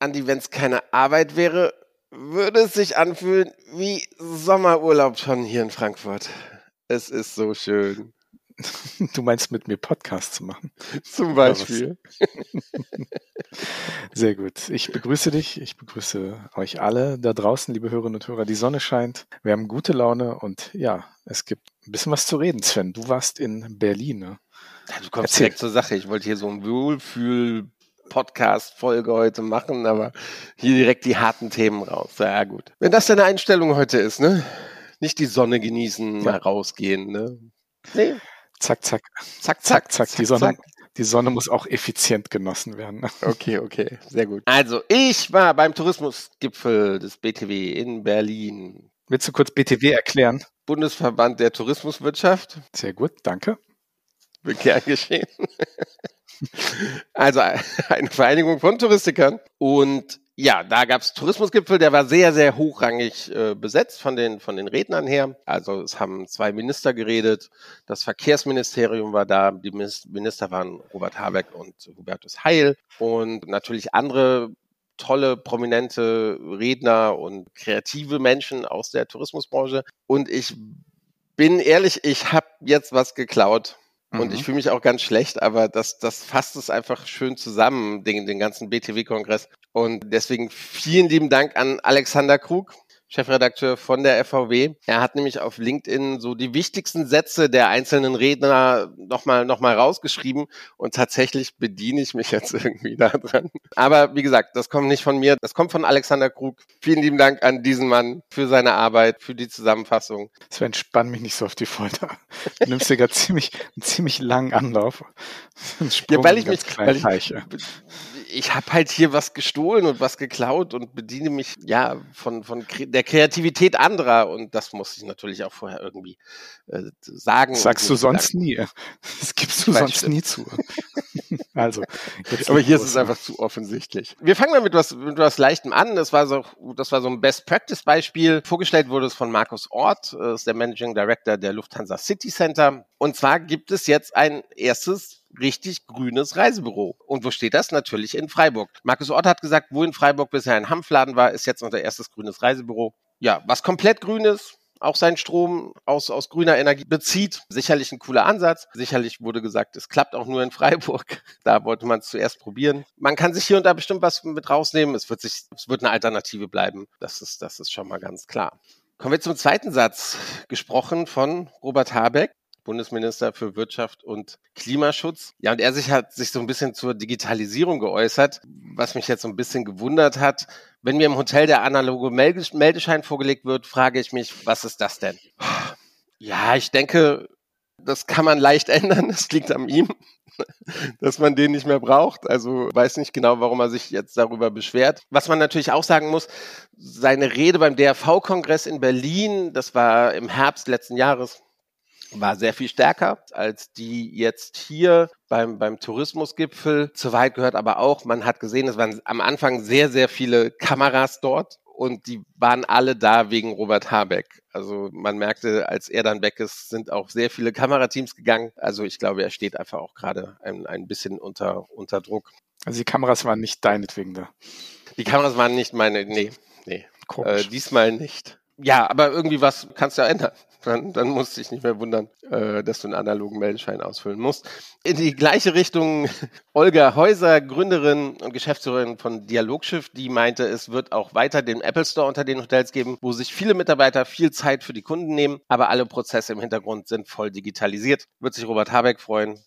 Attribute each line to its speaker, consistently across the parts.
Speaker 1: Andi, wenn es keine Arbeit wäre, würde es sich anfühlen wie Sommerurlaub schon hier in Frankfurt. Es ist so schön.
Speaker 2: Du meinst mit mir Podcast zu machen?
Speaker 1: Zum Beispiel.
Speaker 2: Sehr gut. Ich begrüße dich. Ich begrüße euch alle da draußen, liebe Hörerinnen und Hörer. Die Sonne scheint. Wir haben gute Laune und ja, es gibt ein bisschen was zu reden, Sven. Du warst in Berlin. Ne?
Speaker 1: Ja, du kommst Erzähl. direkt zur Sache. Ich wollte hier so ein Wohlfühl Podcast-Folge heute machen, aber hier direkt die harten Themen raus. Ja, gut. Wenn das deine Einstellung heute ist, ne? Nicht die Sonne genießen, ja. mal rausgehen, ne?
Speaker 2: Nee. Zack, zack. Zack, zack, zack. Die Sonne, die Sonne muss auch effizient genossen werden. Ne?
Speaker 1: Okay, okay. Sehr gut. Also, ich war beim Tourismusgipfel des BTW in Berlin.
Speaker 2: Willst du kurz BTW erklären?
Speaker 1: Bundesverband der Tourismuswirtschaft.
Speaker 2: Sehr gut, danke.
Speaker 1: Gern geschehen. Also eine Vereinigung von Touristikern. Und ja, da gab's Tourismusgipfel, der war sehr, sehr hochrangig äh, besetzt von den, von den Rednern her. Also es haben zwei Minister geredet, das Verkehrsministerium war da, die Minister waren Robert Habeck und Hubertus Heil und natürlich andere tolle, prominente Redner und kreative Menschen aus der Tourismusbranche. Und ich bin ehrlich, ich habe jetzt was geklaut und mhm. ich fühle mich auch ganz schlecht, aber das, das fasst es einfach schön zusammen, den, den ganzen BTW-Kongress. Und deswegen vielen lieben Dank an Alexander Krug, Chefredakteur von der FVW. Er hat nämlich auf LinkedIn so die wichtigsten Sätze der einzelnen Redner nochmal noch mal rausgeschrieben und tatsächlich bediene ich mich jetzt irgendwie da dran. Aber wie gesagt, das kommt nicht von mir, das kommt von Alexander Krug. Vielen lieben Dank an diesen Mann für seine Arbeit, für die Zusammenfassung.
Speaker 2: Sven, entspann mich nicht so auf die Folter. Du nimmst dir gerade ziemlich, einen ziemlich langen Anlauf.
Speaker 1: Ja, weil ich mich, weil ich, ich habe halt hier was gestohlen und was geklaut und bediene mich ja von, von der Kreativität anderer und das muss ich natürlich auch vorher irgendwie äh, sagen.
Speaker 2: sagst du sonst sagen. nie. Das gibst du sonst stimmt. nie zu.
Speaker 1: also, aber hier ist es einfach zu offensichtlich. Wir fangen mal mit was, mit was Leichtem an. Das war so, das war so ein Best Practice Beispiel. Vorgestellt wurde es von Markus Ort, ist der Managing Director der Lufthansa City Center. Und zwar gibt es jetzt ein erstes richtig grünes Reisebüro. Und wo steht das? Natürlich in Freiburg. Markus Ort hat gesagt, wo in Freiburg bisher ein Hanfladen war, ist jetzt unser erstes grünes Reisebüro. Ja, was komplett grün ist, auch seinen Strom aus, aus grüner Energie bezieht. Sicherlich ein cooler Ansatz. Sicherlich wurde gesagt, es klappt auch nur in Freiburg. Da wollte man es zuerst probieren. Man kann sich hier und da bestimmt was mit rausnehmen. Es wird sich, es wird eine Alternative bleiben. Das ist, das ist schon mal ganz klar. Kommen wir zum zweiten Satz, gesprochen von Robert Habeck. Bundesminister für Wirtschaft und Klimaschutz. Ja, und er sich hat sich so ein bisschen zur Digitalisierung geäußert, was mich jetzt so ein bisschen gewundert hat. Wenn mir im Hotel der analoge Meldeschein vorgelegt wird, frage ich mich, was ist das denn? Ja, ich denke, das kann man leicht ändern. Das liegt an ihm, dass man den nicht mehr braucht. Also weiß nicht genau, warum er sich jetzt darüber beschwert. Was man natürlich auch sagen muss, seine Rede beim DRV-Kongress in Berlin, das war im Herbst letzten Jahres, war sehr viel stärker als die jetzt hier beim, beim Tourismusgipfel. Zur Wahrheit gehört aber auch, man hat gesehen, es waren am Anfang sehr, sehr viele Kameras dort und die waren alle da wegen Robert Habeck. Also man merkte, als er dann weg ist, sind auch sehr viele Kamerateams gegangen. Also ich glaube, er steht einfach auch gerade ein, ein bisschen unter, unter Druck.
Speaker 2: Also die Kameras waren nicht deinetwegen da.
Speaker 1: Die Kameras waren nicht meine, nee, nee. Äh, diesmal nicht. Ja, aber irgendwie was kannst du ja ändern. Dann, dann musst du dich nicht mehr wundern, äh, dass du einen analogen Meldeschein ausfüllen musst. In die gleiche Richtung Olga Häuser, Gründerin und Geschäftsführerin von Dialogschiff, die meinte, es wird auch weiter den Apple Store unter den Hotels geben, wo sich viele Mitarbeiter viel Zeit für die Kunden nehmen, aber alle Prozesse im Hintergrund sind voll digitalisiert. Wird sich Robert Habeck freuen.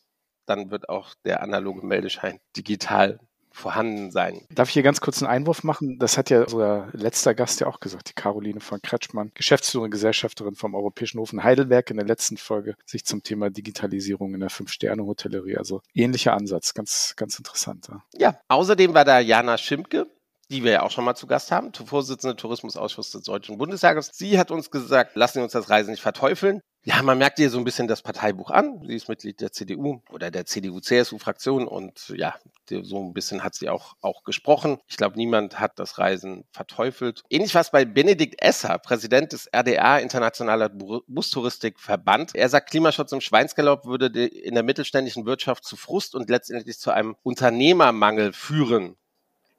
Speaker 1: Dann wird auch der analoge Meldeschein digital vorhanden sein.
Speaker 2: Darf ich hier ganz kurz einen Einwurf machen? Das hat ja sogar letzter Gast ja auch gesagt, die Caroline von Kretschmann, Geschäftsführerin, Gesellschafterin vom Europäischen Hofen Heidelberg in der letzten Folge, sich zum Thema Digitalisierung in der Fünf-Sterne-Hotellerie. Also ähnlicher Ansatz, ganz, ganz interessant.
Speaker 1: Ja. ja, außerdem war da Jana Schimpke, die wir ja auch schon mal zu Gast haben, Vorsitzende Tourismusausschuss des Deutschen Bundestages. Sie hat uns gesagt, lassen Sie uns das Reisen nicht verteufeln. Ja, man merkt ihr so ein bisschen das Parteibuch an. Sie ist Mitglied der CDU oder der CDU-CSU-Fraktion und ja, so ein bisschen hat sie auch, auch gesprochen. Ich glaube, niemand hat das Reisen verteufelt. Ähnlich was bei Benedikt Esser, Präsident des RDA, Internationaler Bustouristikverband. Er sagt, Klimaschutz im Schweinsgalopp würde in der mittelständischen Wirtschaft zu Frust und letztendlich zu einem Unternehmermangel führen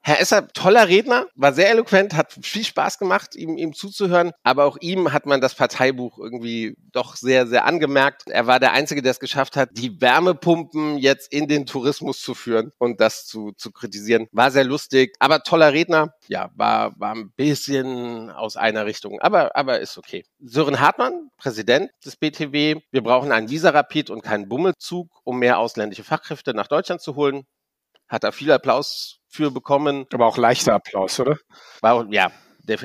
Speaker 1: Herr Esser, toller Redner, war sehr eloquent, hat viel Spaß gemacht, ihm, ihm zuzuhören. Aber auch ihm hat man das Parteibuch irgendwie doch sehr, sehr angemerkt. Er war der Einzige, der es geschafft hat, die Wärmepumpen jetzt in den Tourismus zu führen und das zu, zu kritisieren. War sehr lustig, aber toller Redner. Ja, war, war ein bisschen aus einer Richtung, aber, aber ist okay. Sören Hartmann, Präsident des BTW. Wir brauchen einen Visa-Rapid und keinen Bummelzug, um mehr ausländische Fachkräfte nach Deutschland zu holen. Hat er viel Applaus für bekommen.
Speaker 2: Aber auch leichter Applaus, oder?
Speaker 1: War, ja,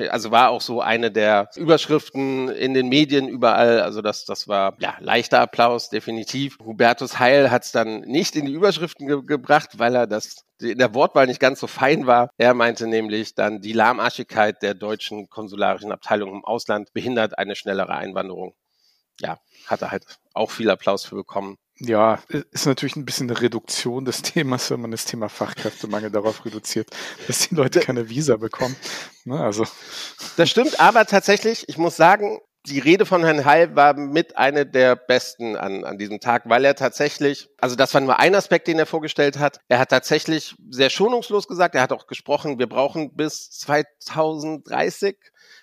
Speaker 1: also war auch so eine der Überschriften in den Medien überall. Also das, das war ja leichter Applaus, definitiv. Hubertus Heil hat es dann nicht in die Überschriften ge gebracht, weil er das in der Wortwahl nicht ganz so fein war. Er meinte nämlich dann, die Lahmarschigkeit der deutschen konsularischen Abteilung im Ausland behindert eine schnellere Einwanderung. Ja, hat er halt auch viel Applaus für bekommen.
Speaker 2: Ja, ist natürlich ein bisschen eine Reduktion des Themas, wenn man das Thema Fachkräftemangel darauf reduziert, dass die Leute keine Visa bekommen. Ne, also.
Speaker 1: Das stimmt, aber tatsächlich, ich muss sagen, die Rede von Herrn Heil war mit einer der besten an, an diesem Tag, weil er tatsächlich, also das war nur ein Aspekt, den er vorgestellt hat. Er hat tatsächlich sehr schonungslos gesagt, er hat auch gesprochen, wir brauchen bis 2030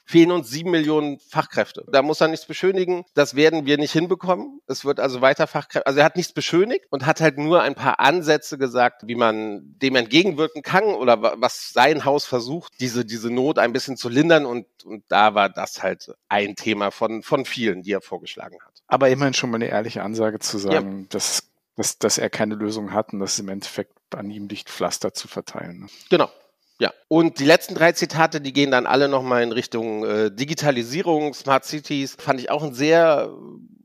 Speaker 1: fehlen uns sieben Millionen Fachkräfte. Da muss er nichts beschönigen. Das werden wir nicht hinbekommen. Es wird also weiter Fachkräfte. Also er hat nichts beschönigt und hat halt nur ein paar Ansätze gesagt, wie man dem entgegenwirken kann oder was sein Haus versucht, diese, diese Not ein bisschen zu lindern. Und, und da war das halt ein Thema von, von vielen, die er vorgeschlagen hat.
Speaker 2: Aber immerhin schon mal eine ehrliche Ansage zu sagen, ja. dass, dass, dass er keine Lösung hat und dass es im Endeffekt an ihm liegt, Pflaster zu verteilen. Ne?
Speaker 1: Genau, ja, und die letzten drei Zitate, die gehen dann alle nochmal in Richtung äh, Digitalisierung, Smart Cities. Fand ich auch ein sehr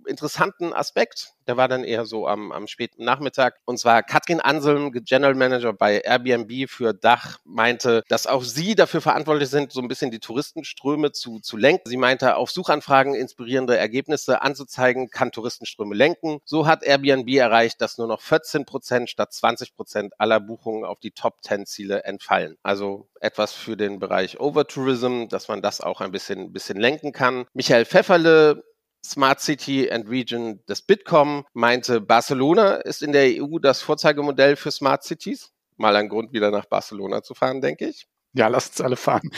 Speaker 1: interessanten Aspekt. Der war dann eher so am, am späten Nachmittag. Und zwar Katrin Anselm, General Manager bei Airbnb für Dach, meinte, dass auch sie dafür verantwortlich sind, so ein bisschen die Touristenströme zu, zu lenken. Sie meinte, auf Suchanfragen inspirierende Ergebnisse anzuzeigen, kann Touristenströme lenken. So hat Airbnb erreicht, dass nur noch 14 Prozent statt 20 Prozent aller Buchungen auf die Top 10 Ziele entfallen. Also etwas für den Bereich Overtourism, dass man das auch ein bisschen, bisschen lenken kann. Michael Pfefferle, Smart City and Region des Bitkom meinte, Barcelona ist in der EU das Vorzeigemodell für Smart Cities. Mal ein Grund, wieder nach Barcelona zu fahren, denke ich.
Speaker 2: Ja, lasst uns alle fahren.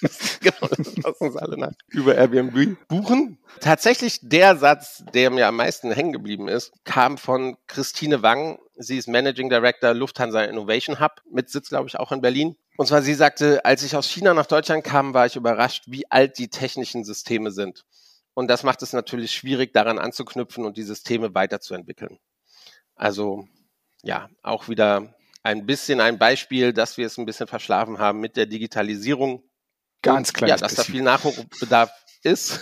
Speaker 1: genau, lasst uns alle nach über Airbnb buchen. Tatsächlich der Satz, der mir am meisten hängen geblieben ist, kam von Christine Wang. Sie ist Managing Director Lufthansa Innovation Hub mit Sitz, glaube ich, auch in Berlin. Und zwar sie sagte, als ich aus China nach Deutschland kam, war ich überrascht, wie alt die technischen Systeme sind. Und das macht es natürlich schwierig, daran anzuknüpfen und die Systeme weiterzuentwickeln. Also ja, auch wieder ein bisschen ein Beispiel, dass wir es ein bisschen verschlafen haben mit der Digitalisierung.
Speaker 2: Ganz klar.
Speaker 1: Ja, dass bisschen. da viel Nachholbedarf ist.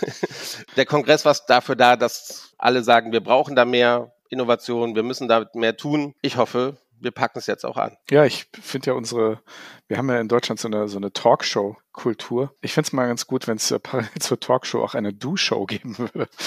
Speaker 1: der Kongress war dafür da, dass alle sagen, wir brauchen da mehr Innovation, wir müssen da mehr tun. Ich hoffe, wir packen es jetzt auch an.
Speaker 2: Ja, ich finde ja unsere, wir haben ja in Deutschland so eine, so eine Talkshow-Kultur. Ich finde es mal ganz gut, wenn es äh, parallel zur Talkshow auch eine Do-Show geben würde.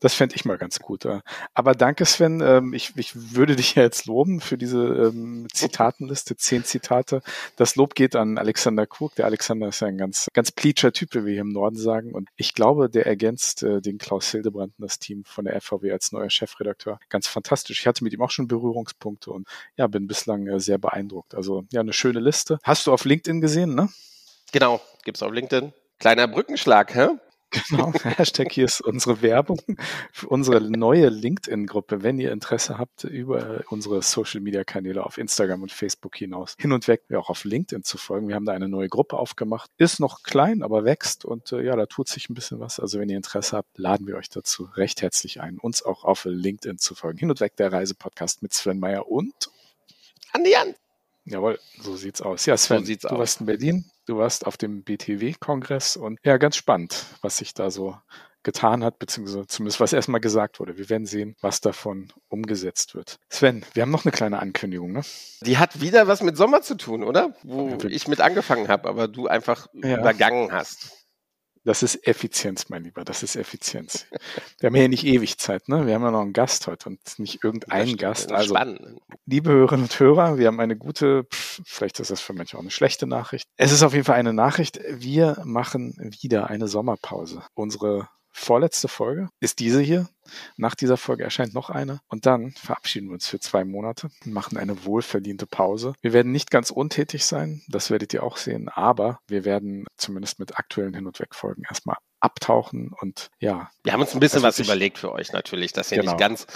Speaker 2: Das fände ich mal ganz gut. Aber danke, Sven. Ähm, ich, ich würde dich ja jetzt loben für diese ähm, Zitatenliste, zehn Zitate. Das Lob geht an Alexander Krug. Der Alexander ist ja ein ganz, ganz pleatscher Typ, wie wir hier im Norden sagen. Und ich glaube, der ergänzt äh, den Klaus Hildebrand und das Team von der FVW als neuer Chefredakteur ganz fantastisch. Ich hatte mit ihm auch schon Berührungspunkte und ja, bin bislang äh, sehr beeindruckt. Also ja, eine schöne Liste. Hast du auf LinkedIn gesehen, ne?
Speaker 1: Genau, gibt's auf LinkedIn. Kleiner Brückenschlag, hä?
Speaker 2: Genau, Hashtag hier ist unsere Werbung für unsere neue LinkedIn-Gruppe. Wenn ihr Interesse habt, über unsere Social-Media-Kanäle auf Instagram und Facebook hinaus hin und weg, auch auf LinkedIn zu folgen. Wir haben da eine neue Gruppe aufgemacht. Ist noch klein, aber wächst und äh, ja, da tut sich ein bisschen was. Also wenn ihr Interesse habt, laden wir euch dazu recht herzlich ein, uns auch auf LinkedIn zu folgen. Hin und weg der Reisepodcast mit Sven Meyer und
Speaker 1: Andi Jan.
Speaker 2: Jawohl, so sieht's aus. Ja, Sven, so du aus. warst in Berlin, du warst auf dem BTW-Kongress und ja, ganz spannend, was sich da so getan hat, beziehungsweise zumindest was erstmal gesagt wurde. Wir werden sehen, was davon umgesetzt wird. Sven, wir haben noch eine kleine Ankündigung, ne?
Speaker 1: Die hat wieder was mit Sommer zu tun, oder? Wo ja, ich mit angefangen habe, aber du einfach ja. übergangen hast.
Speaker 2: Das ist Effizienz, mein Lieber. Das ist Effizienz. Wir haben ja nicht ewig Zeit, ne? Wir haben ja noch einen Gast heute und nicht irgendeinen Gast. Also, spannend. liebe Hörerinnen und Hörer, wir haben eine gute, vielleicht ist das für manche auch eine schlechte Nachricht. Es ist auf jeden Fall eine Nachricht. Wir machen wieder eine Sommerpause. Unsere vorletzte Folge ist diese hier. Nach dieser Folge erscheint noch eine und dann verabschieden wir uns für zwei Monate und machen eine wohlverdiente Pause. Wir werden nicht ganz untätig sein, das werdet ihr auch sehen, aber wir werden zumindest mit aktuellen Hin- und Wegfolgen erstmal abtauchen und ja.
Speaker 1: Wir haben uns ein bisschen was überlegt für euch natürlich, dass ihr genau. nicht ganz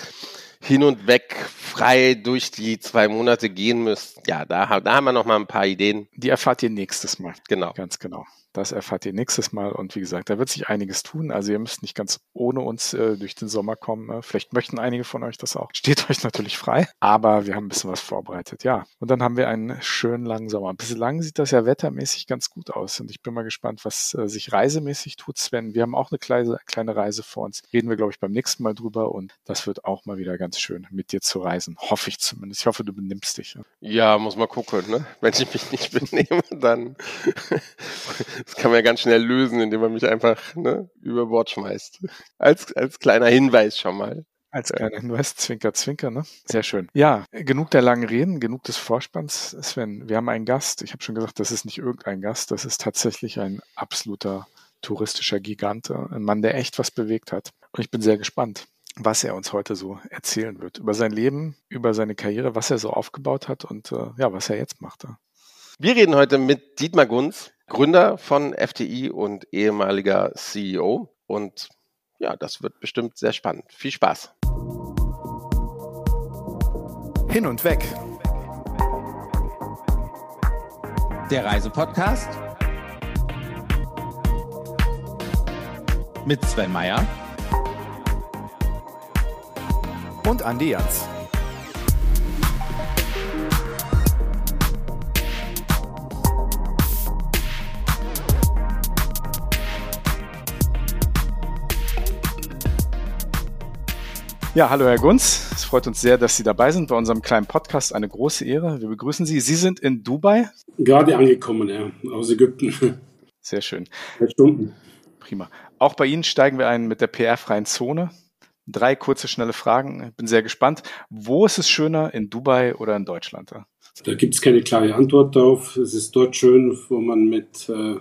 Speaker 1: hin und weg frei durch die zwei Monate gehen müsst. Ja, da, da haben wir noch mal ein paar Ideen.
Speaker 2: Die erfahrt ihr nächstes Mal.
Speaker 1: Genau.
Speaker 2: Ganz genau. Das erfahrt ihr nächstes Mal. Und wie gesagt, da wird sich einiges tun. Also ihr müsst nicht ganz ohne uns äh, durch den Sommer kommen. Ne? Vielleicht möchten einige von euch das auch. Steht euch natürlich frei. Aber wir haben ein bisschen was vorbereitet. Ja. Und dann haben wir einen schönen langen Sommer. Bislang sieht das ja wettermäßig ganz gut aus. Und ich bin mal gespannt, was äh, sich reisemäßig tut, Sven. Wir haben auch eine kleine, kleine Reise vor uns. Reden wir, glaube ich, beim nächsten Mal drüber. Und das wird auch mal wieder ganz schön, mit dir zu reisen. Hoffe ich zumindest. Ich hoffe, du benimmst dich.
Speaker 1: Ja, muss mal gucken. Ne? Wenn ich mich nicht benehme, dann das kann man ja ganz schnell lösen, indem man mich einfach ne, über Bord schmeißt. Als, als kleiner Hinweis schon mal.
Speaker 2: Als kleiner Hinweis, Zwinker, Zwinker, ne? Sehr schön. Ja, genug der langen Reden, genug des Vorspanns. Sven, wir haben einen Gast. Ich habe schon gesagt, das ist nicht irgendein Gast, das ist tatsächlich ein absoluter touristischer Gigant, ein Mann, der echt was bewegt hat. Und ich bin sehr gespannt, was er uns heute so erzählen wird. Über sein Leben, über seine Karriere, was er so aufgebaut hat und äh, ja, was er jetzt macht.
Speaker 1: Wir reden heute mit Dietmar Gunz, Gründer von FTI und ehemaliger CEO. Und ja, das wird bestimmt sehr spannend. Viel Spaß.
Speaker 3: Hin und weg. Der Reisepodcast mit Sven Meyer und Andi Jans.
Speaker 2: Ja, hallo Herr Gunz. Es freut uns sehr, dass Sie dabei sind bei unserem kleinen Podcast. Eine große Ehre. Wir begrüßen Sie. Sie sind in Dubai?
Speaker 4: Gerade angekommen, ja, aus Ägypten.
Speaker 2: Sehr schön.
Speaker 4: Drei Stunden.
Speaker 2: Prima. Auch bei Ihnen steigen wir ein mit der PR-freien Zone. Drei kurze, schnelle Fragen. Ich bin sehr gespannt. Wo ist es schöner, in Dubai oder in Deutschland?
Speaker 4: Da gibt es keine klare Antwort drauf. Es ist dort schön, wo man mit äh,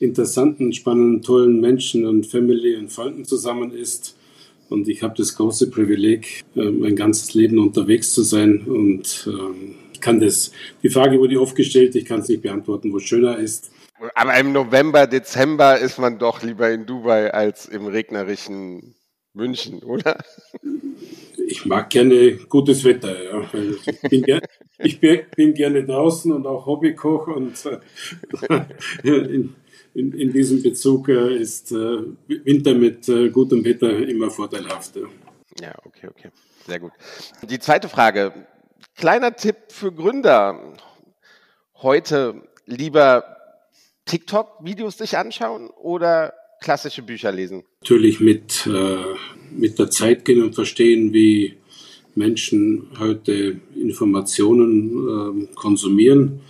Speaker 4: interessanten, spannenden, tollen Menschen und Family und Freunden zusammen ist und ich habe das große Privileg, äh, mein ganzes Leben unterwegs zu sein. Und ähm, ich kann das, die Frage wurde oft gestellt, ich kann es nicht beantworten, wo es schöner ist.
Speaker 1: Aber im November, Dezember ist man doch lieber in Dubai als im regnerischen München, oder?
Speaker 4: Ich mag gerne gutes Wetter, ja. Ich bin, ger ich bin gerne draußen und auch Hobbykoch und äh, in, in, in diesem Bezug äh, ist äh, Winter mit gutem Wetter immer vorteilhaft.
Speaker 1: Ja, okay, okay. Sehr gut. Die zweite Frage. Kleiner Tipp für Gründer. Heute lieber TikTok-Videos sich anschauen oder klassische Bücher lesen?
Speaker 4: Natürlich mit, äh, mit der Zeit gehen und verstehen, wie Menschen heute Informationen äh, konsumieren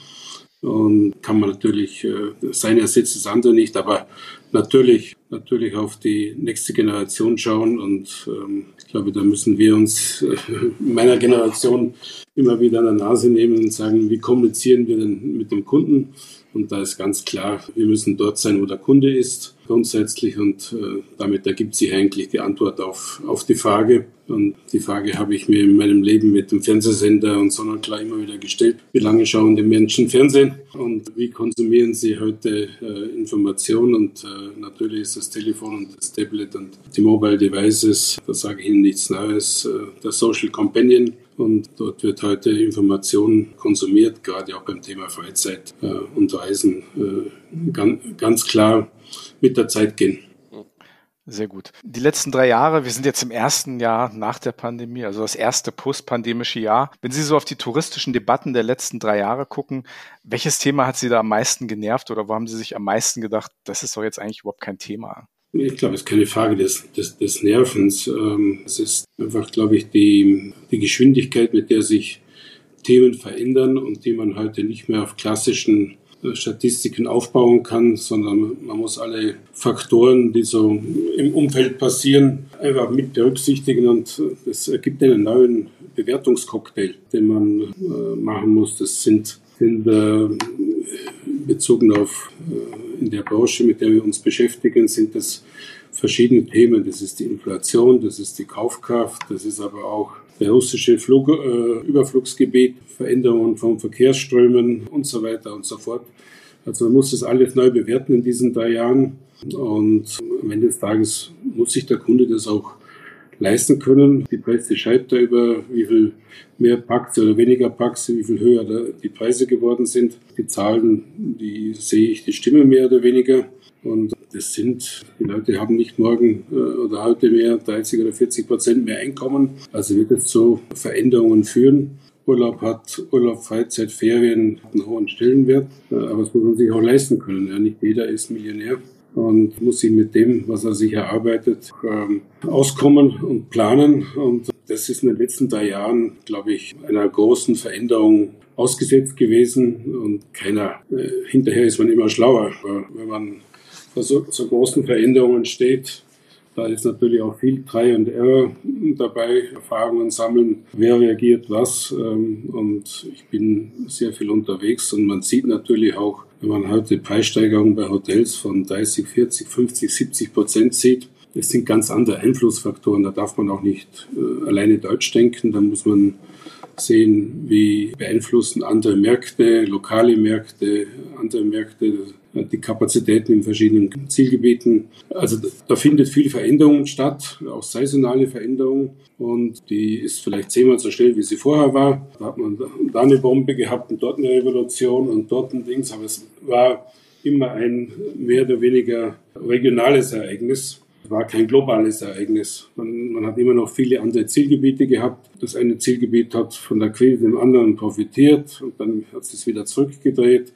Speaker 4: und kann man natürlich, äh, sein ersetzt das andere nicht, aber natürlich, natürlich auf die nächste Generation schauen und ähm, ich glaube, da müssen wir uns äh, meiner Generation immer wieder an der Nase nehmen und sagen, wie kommunizieren wir denn mit dem Kunden? Und da ist ganz klar, wir müssen dort sein, wo der Kunde ist, grundsätzlich. Und äh, damit ergibt sich eigentlich die Antwort auf, auf die Frage. Und die Frage habe ich mir in meinem Leben mit dem Fernsehsender und Sonnenklar immer wieder gestellt. Wie lange schauen die Menschen Fernsehen? Und wie konsumieren sie heute äh, Informationen? Und äh, natürlich ist das Telefon und das Tablet und die Mobile Devices, da sage ich Ihnen nichts Neues, äh, der Social Companion und dort wird heute Information konsumiert, gerade auch beim Thema Freizeit äh, und Reisen äh, ganz klar mit der Zeit gehen.
Speaker 2: Sehr gut. Die letzten drei Jahre, wir sind jetzt im ersten Jahr nach der Pandemie, also das erste postpandemische Jahr. Wenn Sie so auf die touristischen Debatten der letzten drei Jahre gucken, welches Thema hat Sie da am meisten genervt oder wo haben Sie sich am meisten gedacht, das ist doch jetzt eigentlich überhaupt kein Thema?
Speaker 4: Ich glaube, es ist keine Frage des, des, des Nervens. Ähm, es ist einfach, glaube ich, die, die Geschwindigkeit, mit der sich Themen verändern und die man heute nicht mehr auf klassischen Statistiken aufbauen kann, sondern man muss alle Faktoren, die so im Umfeld passieren, einfach mit berücksichtigen und es ergibt einen neuen Bewertungscocktail, den man äh, machen muss. Das sind, sind äh, bezogen auf in der Branche, mit der wir uns beschäftigen, sind das verschiedene Themen. Das ist die Inflation, das ist die Kaufkraft, das ist aber auch der russische Flug, äh, Überflugsgebiet, Veränderungen von Verkehrsströmen und so weiter und so fort. Also man muss das alles neu bewerten in diesen drei Jahren. Und am Ende des Tages muss sich der Kunde das auch leisten können. Die Presse schreibt da über, wie viel mehr Packs oder weniger Packs, wie viel höher die Preise geworden sind. Die Zahlen, die sehe ich, die stimmen mehr oder weniger. Und das sind, die Leute haben nicht morgen äh, oder heute mehr 30 oder 40 Prozent mehr Einkommen. Also wird es zu Veränderungen führen. Urlaub hat, Urlaub, Freizeit, Ferien einen hohen Stellenwert, äh, aber das muss man sich auch leisten können. Ja, nicht jeder ist Millionär und muss sich mit dem, was er sich erarbeitet, ähm, auskommen und planen. Und das ist in den letzten drei Jahren, glaube ich, einer großen Veränderung ausgesetzt gewesen und keiner, äh, hinterher ist man immer schlauer. Wenn man so, so großen Veränderungen steht, da ist natürlich auch viel Try and Error dabei, Erfahrungen sammeln, wer reagiert was. Ähm, und ich bin sehr viel unterwegs und man sieht natürlich auch, wenn man heute Preissteigerungen bei Hotels von 30, 40, 50, 70 Prozent sieht, das sind ganz andere Einflussfaktoren. Da darf man auch nicht äh, alleine Deutsch denken. Da muss man sehen, wie beeinflussen andere Märkte, lokale Märkte, andere Märkte, die Kapazitäten in verschiedenen Zielgebieten. Also da findet viel Veränderung statt, auch saisonale Veränderung. Und die ist vielleicht zehnmal so schnell, wie sie vorher war. Da hat man da eine Bombe gehabt und dort eine Revolution und dort ein Dings. Aber es war immer ein mehr oder weniger regionales Ereignis war kein globales Ereignis. Man, man, hat immer noch viele andere Zielgebiete gehabt. Das eine Zielgebiet hat von der Krise im anderen profitiert und dann hat es wieder zurückgedreht.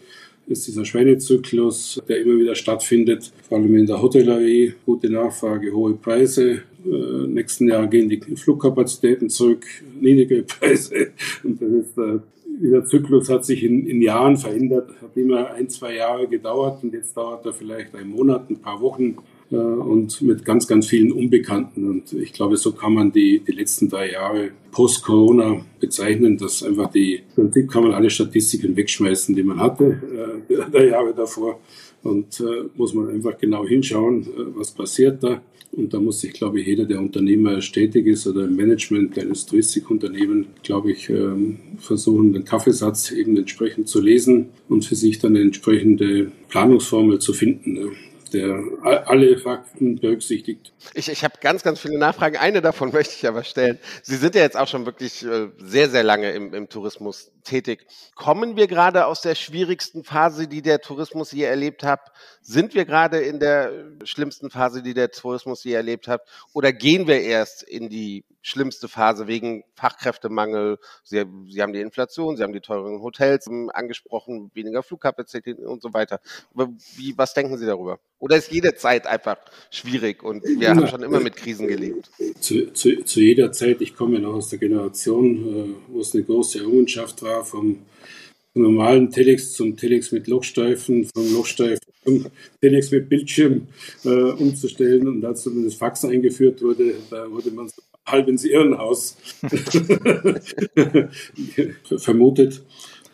Speaker 4: Das ist dieser Schweinezyklus, der immer wieder stattfindet, vor allem in der Hotellerie. Gute Nachfrage, hohe Preise. Äh, nächsten Jahr gehen die Flugkapazitäten zurück, niedrige Preise. Und das ist, äh, dieser Zyklus hat sich in, in Jahren verändert, hat immer ein, zwei Jahre gedauert und jetzt dauert er vielleicht einen Monat, ein paar Wochen äh, und mit ganz, ganz vielen Unbekannten. Und ich glaube, so kann man die, die letzten drei Jahre post-Corona bezeichnen, dass einfach die, im Prinzip kann man alle Statistiken wegschmeißen, die man hatte, äh, der Jahre davor. Und äh, muss man einfach genau hinschauen, äh, was passiert da. Und da muss sich, glaube ich, jeder, der Unternehmer tätig ist oder im Management eines Touristikunternehmen, glaube ich, ähm, versuchen, den Kaffeesatz eben entsprechend zu lesen und für sich dann eine entsprechende Planungsformel zu finden. Der alle Fakten berücksichtigt.
Speaker 1: Ich, ich habe ganz, ganz viele Nachfragen. Eine davon möchte ich aber stellen. Sie sind ja jetzt auch schon wirklich äh, sehr, sehr lange im, im Tourismus tätig. Kommen wir gerade aus der schwierigsten Phase, die der Tourismus je erlebt hat? Sind wir gerade in der schlimmsten Phase, die der Tourismus je erlebt hat? Oder gehen wir erst in die schlimmste Phase wegen Fachkräftemangel. Sie, Sie haben die Inflation, Sie haben die teuren Hotels angesprochen, weniger Flugkapazitäten und so weiter. Wie, was denken Sie darüber? Oder ist jede Zeit einfach schwierig und wir haben schon immer mit Krisen gelebt?
Speaker 4: Zu, zu, zu jeder Zeit, ich komme ja noch aus der Generation, äh, wo es eine große Errungenschaft war, vom normalen Telex zum Telex mit Lochstreifen, vom Lochstreifen zum Telex mit Bildschirm äh, umzustellen. Und als dann das Fax eingeführt wurde, da wurde man so halb ins Irrenhaus vermutet.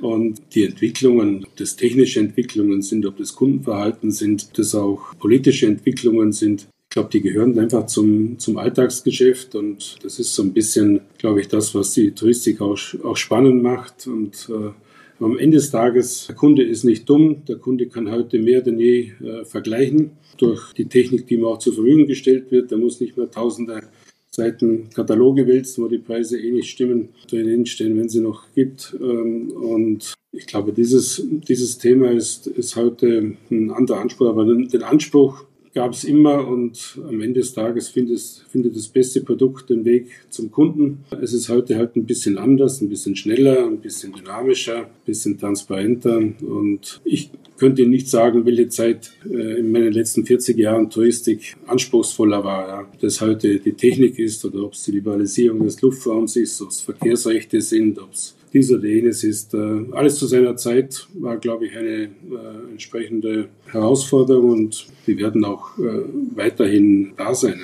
Speaker 4: Und die Entwicklungen, ob das technische Entwicklungen sind, ob das Kundenverhalten sind, ob das auch politische Entwicklungen sind, ich glaube, die gehören einfach zum, zum Alltagsgeschäft und das ist so ein bisschen, glaube ich, das, was die Touristik auch, auch spannend macht. Und äh, am Ende des Tages, der Kunde ist nicht dumm, der Kunde kann heute mehr denn je äh, vergleichen durch die Technik, die ihm auch zur Verfügung gestellt wird. Der muss nicht mehr tausende Seiten Kataloge wälzen, wo die Preise eh nicht stimmen, drin stehen, wenn sie noch gibt. Ähm, und ich glaube, dieses, dieses Thema ist, ist heute ein anderer Anspruch, aber den Anspruch, gab es immer und am Ende des Tages findet, findet das beste Produkt den Weg zum Kunden. Es ist heute halt ein bisschen anders, ein bisschen schneller, ein bisschen dynamischer, ein bisschen transparenter und ich könnte Ihnen nicht sagen, welche Zeit äh, in meinen letzten 40 Jahren Touristik anspruchsvoller war. Ja. Ob das heute die Technik ist oder ob es die Liberalisierung des Luftraums ist, ob es Verkehrsrechte sind, ob es dies oder jenes ist. Äh, alles zu seiner Zeit war, glaube ich, eine äh, entsprechende Herausforderung und die werden auch äh, weiterhin da sein.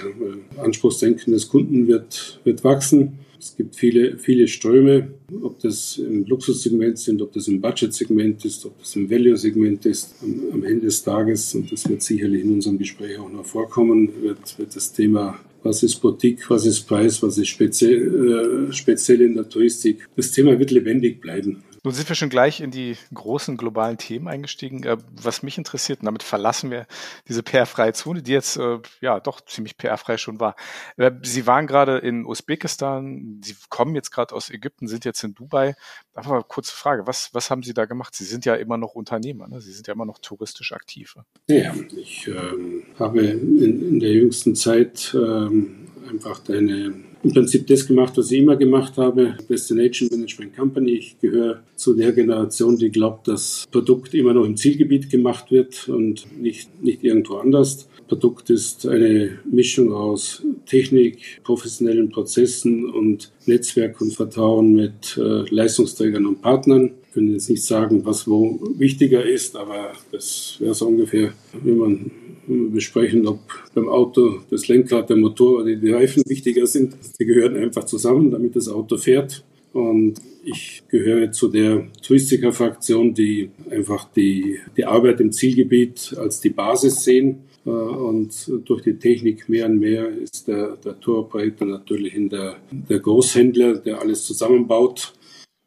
Speaker 4: Anspruchsdenken des Kunden wird, wird wachsen. Es gibt viele, viele Ströme, ob das im Luxussegment sind, ob das im Budgetsegment ist, ob das im Value-Segment ist. Am, am, Ende des Tages, und das wird sicherlich in unserem Gespräch auch noch vorkommen, wird, wird das Thema was ist Boutique, was ist Preis, was ist speziell, äh, speziell in der Touristik. Das Thema wird lebendig bleiben.
Speaker 2: Nun sind wir schon gleich in die großen globalen Themen eingestiegen. Äh, was mich interessiert, und damit verlassen wir diese PR-freie Zone, die jetzt äh, ja doch ziemlich PR-frei schon war. Äh, Sie waren gerade in Usbekistan, Sie kommen jetzt gerade aus Ägypten, sind jetzt in Dubai. Aber kurze Frage, was, was haben Sie da gemacht? Sie sind ja immer noch Unternehmer, ne? Sie sind ja immer noch touristisch aktiv.
Speaker 4: Ja, ich ähm, habe in, in, der jüngsten Zeit ähm, einfach eine im Prinzip das gemacht, was ich immer gemacht habe. Destination Management Company. Ich gehöre zu der Generation, die glaubt, dass Produkt immer noch im Zielgebiet gemacht wird und nicht, nicht irgendwo anders. Produkt ist eine Mischung aus Technik, professionellen Prozessen und Netzwerk und Vertrauen mit äh, Leistungsträgern und Partnern. Ich kann jetzt nicht sagen, was wo wichtiger ist, aber das wäre so ungefähr, wie man besprechen, ob beim Auto das Lenkrad, der Motor oder die Reifen wichtiger sind. Die gehören einfach zusammen, damit das Auto fährt. Und ich gehöre zu der Touristiker-Fraktion, die einfach die, die Arbeit im Zielgebiet als die Basis sehen. Äh, und durch die Technik mehr und mehr ist der, der Touroperator natürlich in der, der Großhändler, der alles zusammenbaut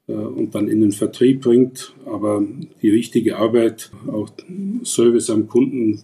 Speaker 4: und dann in den Vertrieb bringt. Aber die richtige Arbeit, auch Service am Kunden,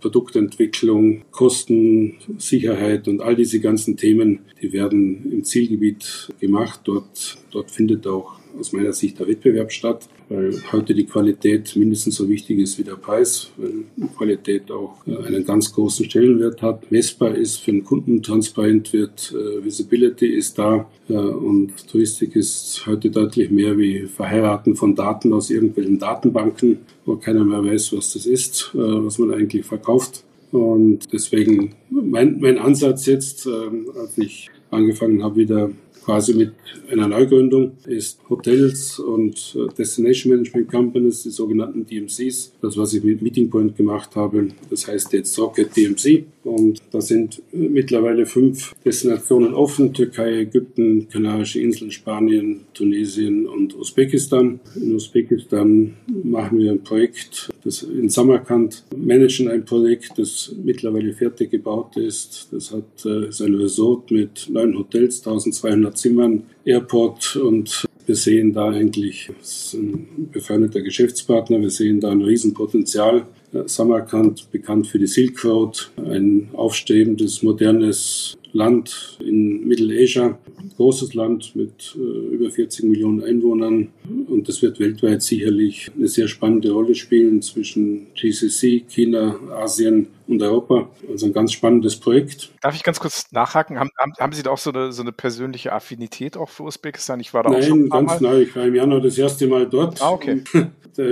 Speaker 4: Produktentwicklung, Kosten, Sicherheit und all diese ganzen Themen, die werden im Zielgebiet gemacht. Dort, dort findet auch aus meiner Sicht der Wettbewerb statt weil heute die Qualität mindestens so wichtig ist wie der Preis, weil Qualität auch äh, einen ganz großen Stellenwert hat, messbar ist, für den Kunden transparent wird, äh, Visibility ist da äh, und Touristik ist heute deutlich mehr wie Verheiraten von Daten aus irgendwelchen Datenbanken, wo keiner mehr weiß, was das ist, was man eigentlich verkauft. Und deswegen mein, mein Ansatz jetzt, als ich angefangen habe, wieder quasi mit einer Neugründung ist Hotels und äh, Destination Management Companies, die sogenannten DMCs. Das, was ich mit Meeting Point gemacht habe, das heißt jetzt Rocket DMC. Und da sind äh, mittlerweile fünf Destinationen offen. Türkei, Ägypten, Kanarische Inseln, Spanien, Tunesien und Usbekistan. In Usbekistan machen wir ein Projekt, das in Samarkand managen ein Projekt, das mittlerweile fertig gebaut ist. Das hat äh, ist ein Resort mit neun Hotels, 1200 Zimmern, Airport und wir sehen da eigentlich, das ist ein befreundeter Geschäftspartner, wir sehen da ein Riesenpotenzial. Samarkand, bekannt für die Silk Road, ein aufstrebendes, modernes Land in Mittelasia, großes Land mit äh, über 40 Millionen Einwohnern und das wird weltweit sicherlich eine sehr spannende Rolle spielen zwischen GCC, China, Asien und Europa. Also ein ganz spannendes Projekt.
Speaker 2: Darf ich ganz kurz nachhaken? Haben, haben, Sie da auch so eine, so eine persönliche Affinität auch für Usbekistan? Ich war da
Speaker 4: Nein,
Speaker 2: auch schon
Speaker 4: ganz neu. Ich war im Januar das erste Mal dort.
Speaker 2: Ah, okay.
Speaker 4: Der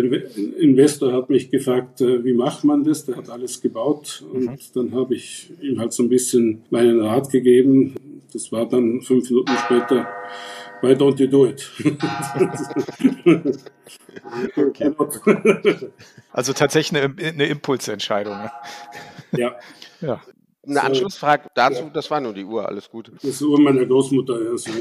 Speaker 4: Investor hat mich gefragt, äh, wie macht man das? Der hat alles gebaut und mhm. dann habe ich ihm halt so ein bisschen meinen Rat gegeben. Das war dann fünf Minuten später. Why don't you do it?
Speaker 2: also tatsächlich eine, eine Impulsentscheidung. Ne?
Speaker 4: Ja.
Speaker 1: ja. Eine Anschlussfrage dazu, das war nur die Uhr, alles gut.
Speaker 4: Das ist die Uhr meiner Großmutter. Also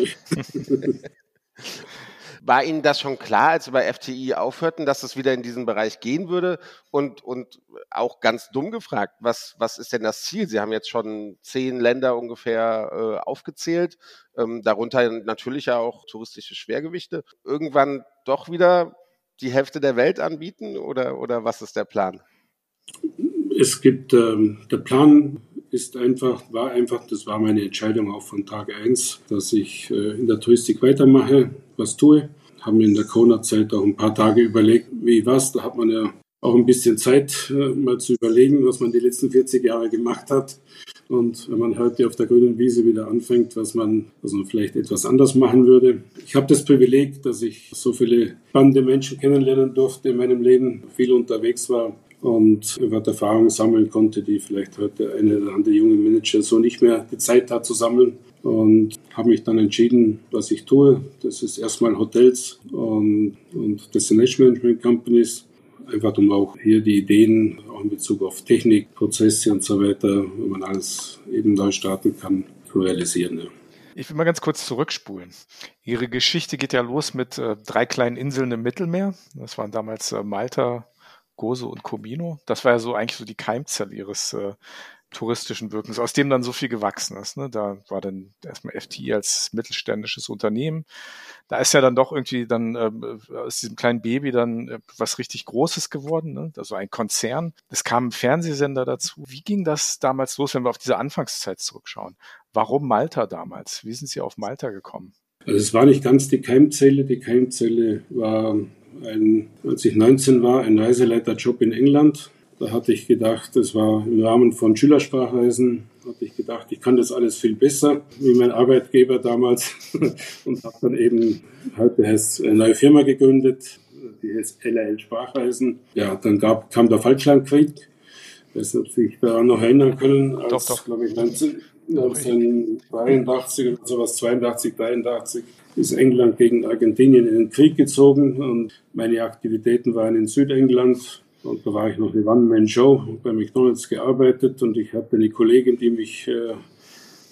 Speaker 1: War Ihnen das schon klar, als Sie bei FTI aufhörten, dass es wieder in diesen Bereich gehen würde? Und, und auch ganz dumm gefragt, was, was ist denn das Ziel? Sie haben jetzt schon zehn Länder ungefähr äh, aufgezählt, ähm, darunter natürlich ja auch touristische Schwergewichte. Irgendwann doch wieder die Hälfte der Welt anbieten oder, oder was ist der Plan?
Speaker 4: Es gibt, ähm, der Plan ist einfach, war einfach, das war meine Entscheidung auch von Tag 1, dass ich äh, in der Touristik weitermache, was tue. Haben in der Corona-Zeit auch ein paar Tage überlegt, wie was. Da hat man ja auch ein bisschen Zeit, äh, mal zu überlegen, was man die letzten 40 Jahre gemacht hat. Und wenn man heute auf der grünen Wiese wieder anfängt, was man, was man vielleicht etwas anders machen würde. Ich habe das Privileg, dass ich so viele spannende Menschen kennenlernen durfte in meinem Leben, viel unterwegs war und dort Erfahrungen sammeln konnte, die vielleicht heute eine oder andere junge Manager so nicht mehr die Zeit hat zu sammeln. Und habe mich dann entschieden, was ich tue. Das ist erstmal Hotels und, und Destination Management Companies. Einfach um auch hier die Ideen auch in Bezug auf Technik, Prozesse und so weiter, wenn man alles eben neu starten kann, zu realisieren. Ja.
Speaker 2: Ich will mal ganz kurz zurückspulen. Ihre Geschichte geht ja los mit äh, drei kleinen Inseln im Mittelmeer. Das waren damals äh, Malta, Gozo und Comino. Das war ja so eigentlich so die Keimzelle ihres äh, touristischen Wirkens, aus dem dann so viel gewachsen ist. Ne? Da war dann erstmal FTI als mittelständisches Unternehmen. Da ist ja dann doch irgendwie dann äh, aus diesem kleinen Baby dann äh, was richtig Großes geworden, ne? also ein Konzern. Es kamen Fernsehsender dazu. Wie ging das damals los, wenn wir auf diese Anfangszeit zurückschauen? Warum Malta damals? Wie sind Sie auf Malta gekommen?
Speaker 4: Also es war nicht ganz die Keimzelle. Die Keimzelle war, ein, als ich 19 war, ein Reiseleiterjob in England da hatte ich gedacht, das war im Rahmen von Schülersprachreisen, hatte ich gedacht, ich kann das alles viel besser wie mein Arbeitgeber damals und habe dann eben, heute heißt eine neue Firma gegründet, die heißt LRL Sprachreisen. Ja, dann gab, kam der Falklandkrieg. Ich weiß nicht, ob Sie sich daran noch erinnern können, als, glaube ich, 19, 1983 oder sowas, 82, 83 ist England gegen Argentinien in den Krieg gezogen und meine Aktivitäten waren in Südengland, und da war ich noch eine One-Man-Show bei McDonalds gearbeitet und ich hatte eine Kollegin, die mich äh,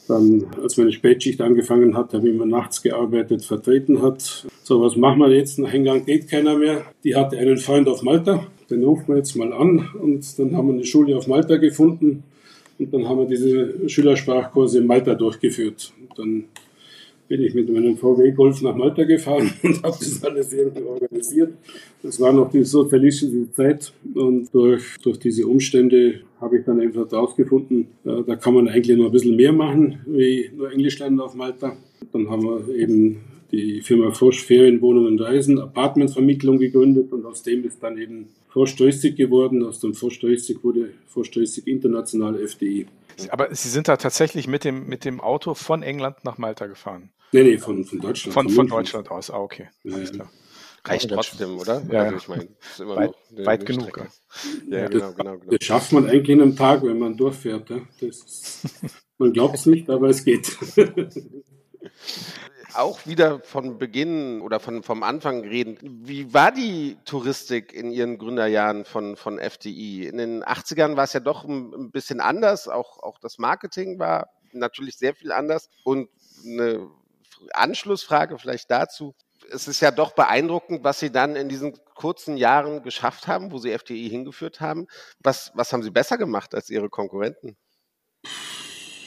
Speaker 4: dann, als meine Spätschicht angefangen hat, habe ich immer nachts gearbeitet, vertreten hat. So, was machen wir jetzt? Nach England geht keiner mehr. Die hatte einen Freund auf Malta, den rufen wir jetzt mal an und dann haben wir eine Schule auf Malta gefunden und dann haben wir diese Schülersprachkurse in Malta durchgeführt. Und dann bin ich mit meinem VW Golf nach Malta gefahren und habe das alles irgendwie organisiert. Das war noch die sozialistische Zeit und durch, durch diese Umstände habe ich dann einfach herausgefunden, äh, da kann man eigentlich noch ein bisschen mehr machen, wie nur Englisch lernen auf Malta. Dann haben wir eben die Firma Frosch Ferienwohnungen und Reisen, Apartmentvermittlung gegründet und aus dem ist dann eben Frosch Touristik geworden. Aus dem Frosch Touristik wurde Frosch Touristik Internationale FDI.
Speaker 2: Aber Sie sind da tatsächlich mit dem, mit dem Auto von England nach Malta gefahren?
Speaker 4: Nee, nee, von, von Deutschland.
Speaker 2: Von, von Deutschland aus, ah, okay.
Speaker 1: Ja, Alles klar. Reicht trotzdem, oder?
Speaker 2: Ja, also ich meine, weit, weit genug.
Speaker 4: Ja, ja genau, genau, genau. Das schafft man eigentlich in einem Tag, wenn man durchfährt. Ja? Das, man glaubt es nicht, aber es geht.
Speaker 1: auch wieder von Beginn oder von, vom Anfang reden. Wie war die Touristik in Ihren Gründerjahren von, von FDI? In den 80ern war es ja doch ein, ein bisschen anders. Auch, auch das Marketing war natürlich sehr viel anders. Und eine Anschlussfrage vielleicht dazu. Es ist ja doch beeindruckend, was Sie dann in diesen kurzen Jahren geschafft haben, wo Sie FDI hingeführt haben. Was, was haben Sie besser gemacht als Ihre Konkurrenten?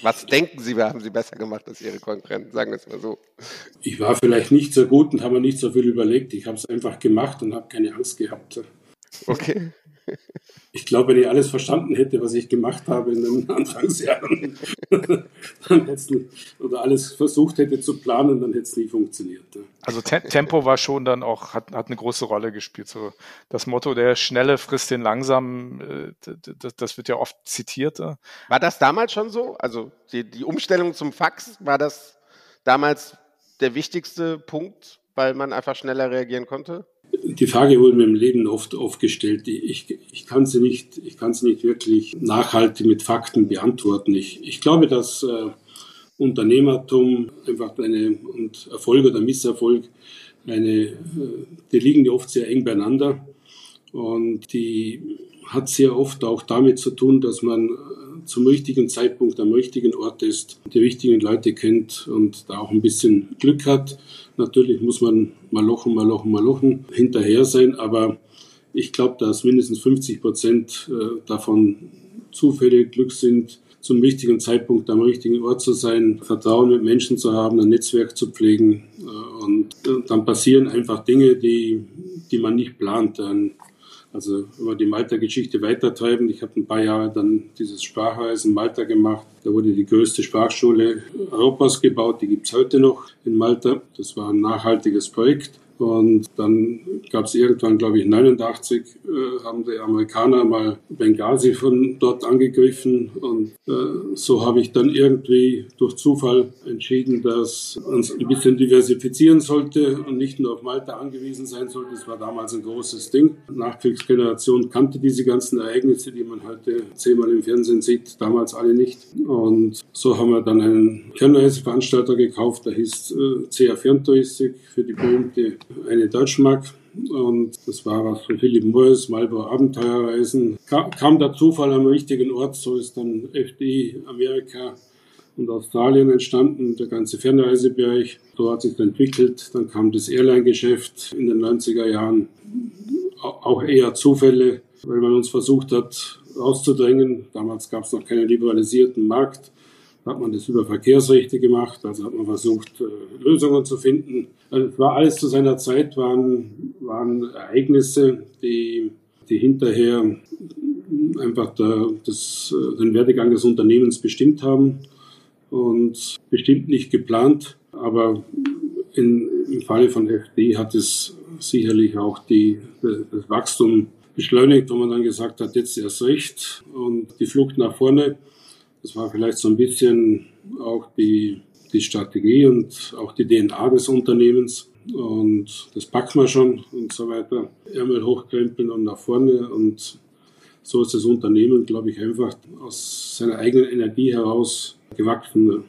Speaker 1: Was denken Sie, haben Sie besser gemacht als Ihre Konkurrenten? Sagen wir es mal so.
Speaker 4: Ich war vielleicht nicht so gut und habe mir nicht so viel überlegt. Ich habe es einfach gemacht und habe keine Angst gehabt.
Speaker 1: Okay.
Speaker 4: Ich glaube, wenn ich alles verstanden hätte, was ich gemacht habe in den Anfangsjahren, dann hätte nicht, oder alles versucht hätte zu planen, dann hätte es nie funktioniert.
Speaker 2: Also Te Tempo war schon dann auch, hat, hat eine große Rolle gespielt. So das Motto, der Schnelle frisst den Langsam, äh, das, das wird ja oft zitiert.
Speaker 1: War das damals schon so? Also die, die Umstellung zum Fax, war das damals der wichtigste Punkt, weil man einfach schneller reagieren konnte?
Speaker 4: Die Frage wurde mir im Leben oft aufgestellt. Ich, ich, kann sie nicht, ich kann sie nicht wirklich nachhaltig mit Fakten beantworten. Ich, ich glaube, dass äh, Unternehmertum einfach eine, und Erfolg oder Misserfolg, eine, äh, die liegen ja oft sehr eng beieinander. Und die hat sehr oft auch damit zu tun, dass man zum richtigen Zeitpunkt am richtigen Ort ist, die richtigen Leute kennt und da auch ein bisschen Glück hat. Natürlich muss man mal lochen, mal lochen, mal lochen hinterher sein, aber ich glaube, dass mindestens 50 Prozent äh, davon Zufälle, Glück sind, zum richtigen Zeitpunkt am richtigen Ort zu sein, Vertrauen mit Menschen zu haben, ein Netzwerk zu pflegen. Äh, und dann passieren einfach Dinge, die, die man nicht plant. Dann also wir die Malta-Geschichte weitertreiben, ich habe ein paar Jahre dann dieses Sprachreisen Malta gemacht. Da wurde die größte Sprachschule Europas gebaut, die gibt es heute noch in Malta. Das war ein nachhaltiges Projekt. Und dann gab es irgendwann, glaube ich, 89, äh, haben die Amerikaner mal Benghazi von dort angegriffen. Und äh, so habe ich dann irgendwie durch Zufall entschieden, dass uns ein bisschen diversifizieren sollte und nicht nur auf Malta angewiesen sein sollte. Das war damals ein großes Ding. Nachkriegsgeneration kannte diese ganzen Ereignisse, die man heute zehnmal im Fernsehen sieht, damals alle nicht. Und so haben wir dann einen Kernreiseveranstalter gekauft, der hieß äh, CA Ferntouristik für die berühmte eine Deutschmark und das war was für Philipp Morris, Marlboro Abenteuerreisen. Kam, kam der Zufall am richtigen Ort, so ist dann FDI Amerika und Australien entstanden, der ganze Fernreisebereich. So hat sich entwickelt. Dann kam das Airline-Geschäft in den 90er Jahren. Auch eher Zufälle, weil man uns versucht hat, auszudrängen. Damals gab es noch keinen liberalisierten Markt. Da hat man das über Verkehrsrechte gemacht, also hat man versucht, äh, Lösungen zu finden. Also es war alles zu seiner Zeit, waren, waren Ereignisse, die, die hinterher einfach der, das, äh, den Werdegang des Unternehmens bestimmt haben und bestimmt nicht geplant. Aber in, im Falle von FD hat es sicherlich auch die, das Wachstum beschleunigt, wo man dann gesagt hat, jetzt erst recht und die Flucht nach vorne. Das war vielleicht so ein bisschen auch die, die Strategie und auch die DNA des Unternehmens. Und das packen wir schon und so weiter. Ärmel hochkrempeln und nach vorne. Und so ist das Unternehmen, glaube ich, einfach aus seiner eigenen Energie heraus gewachsen.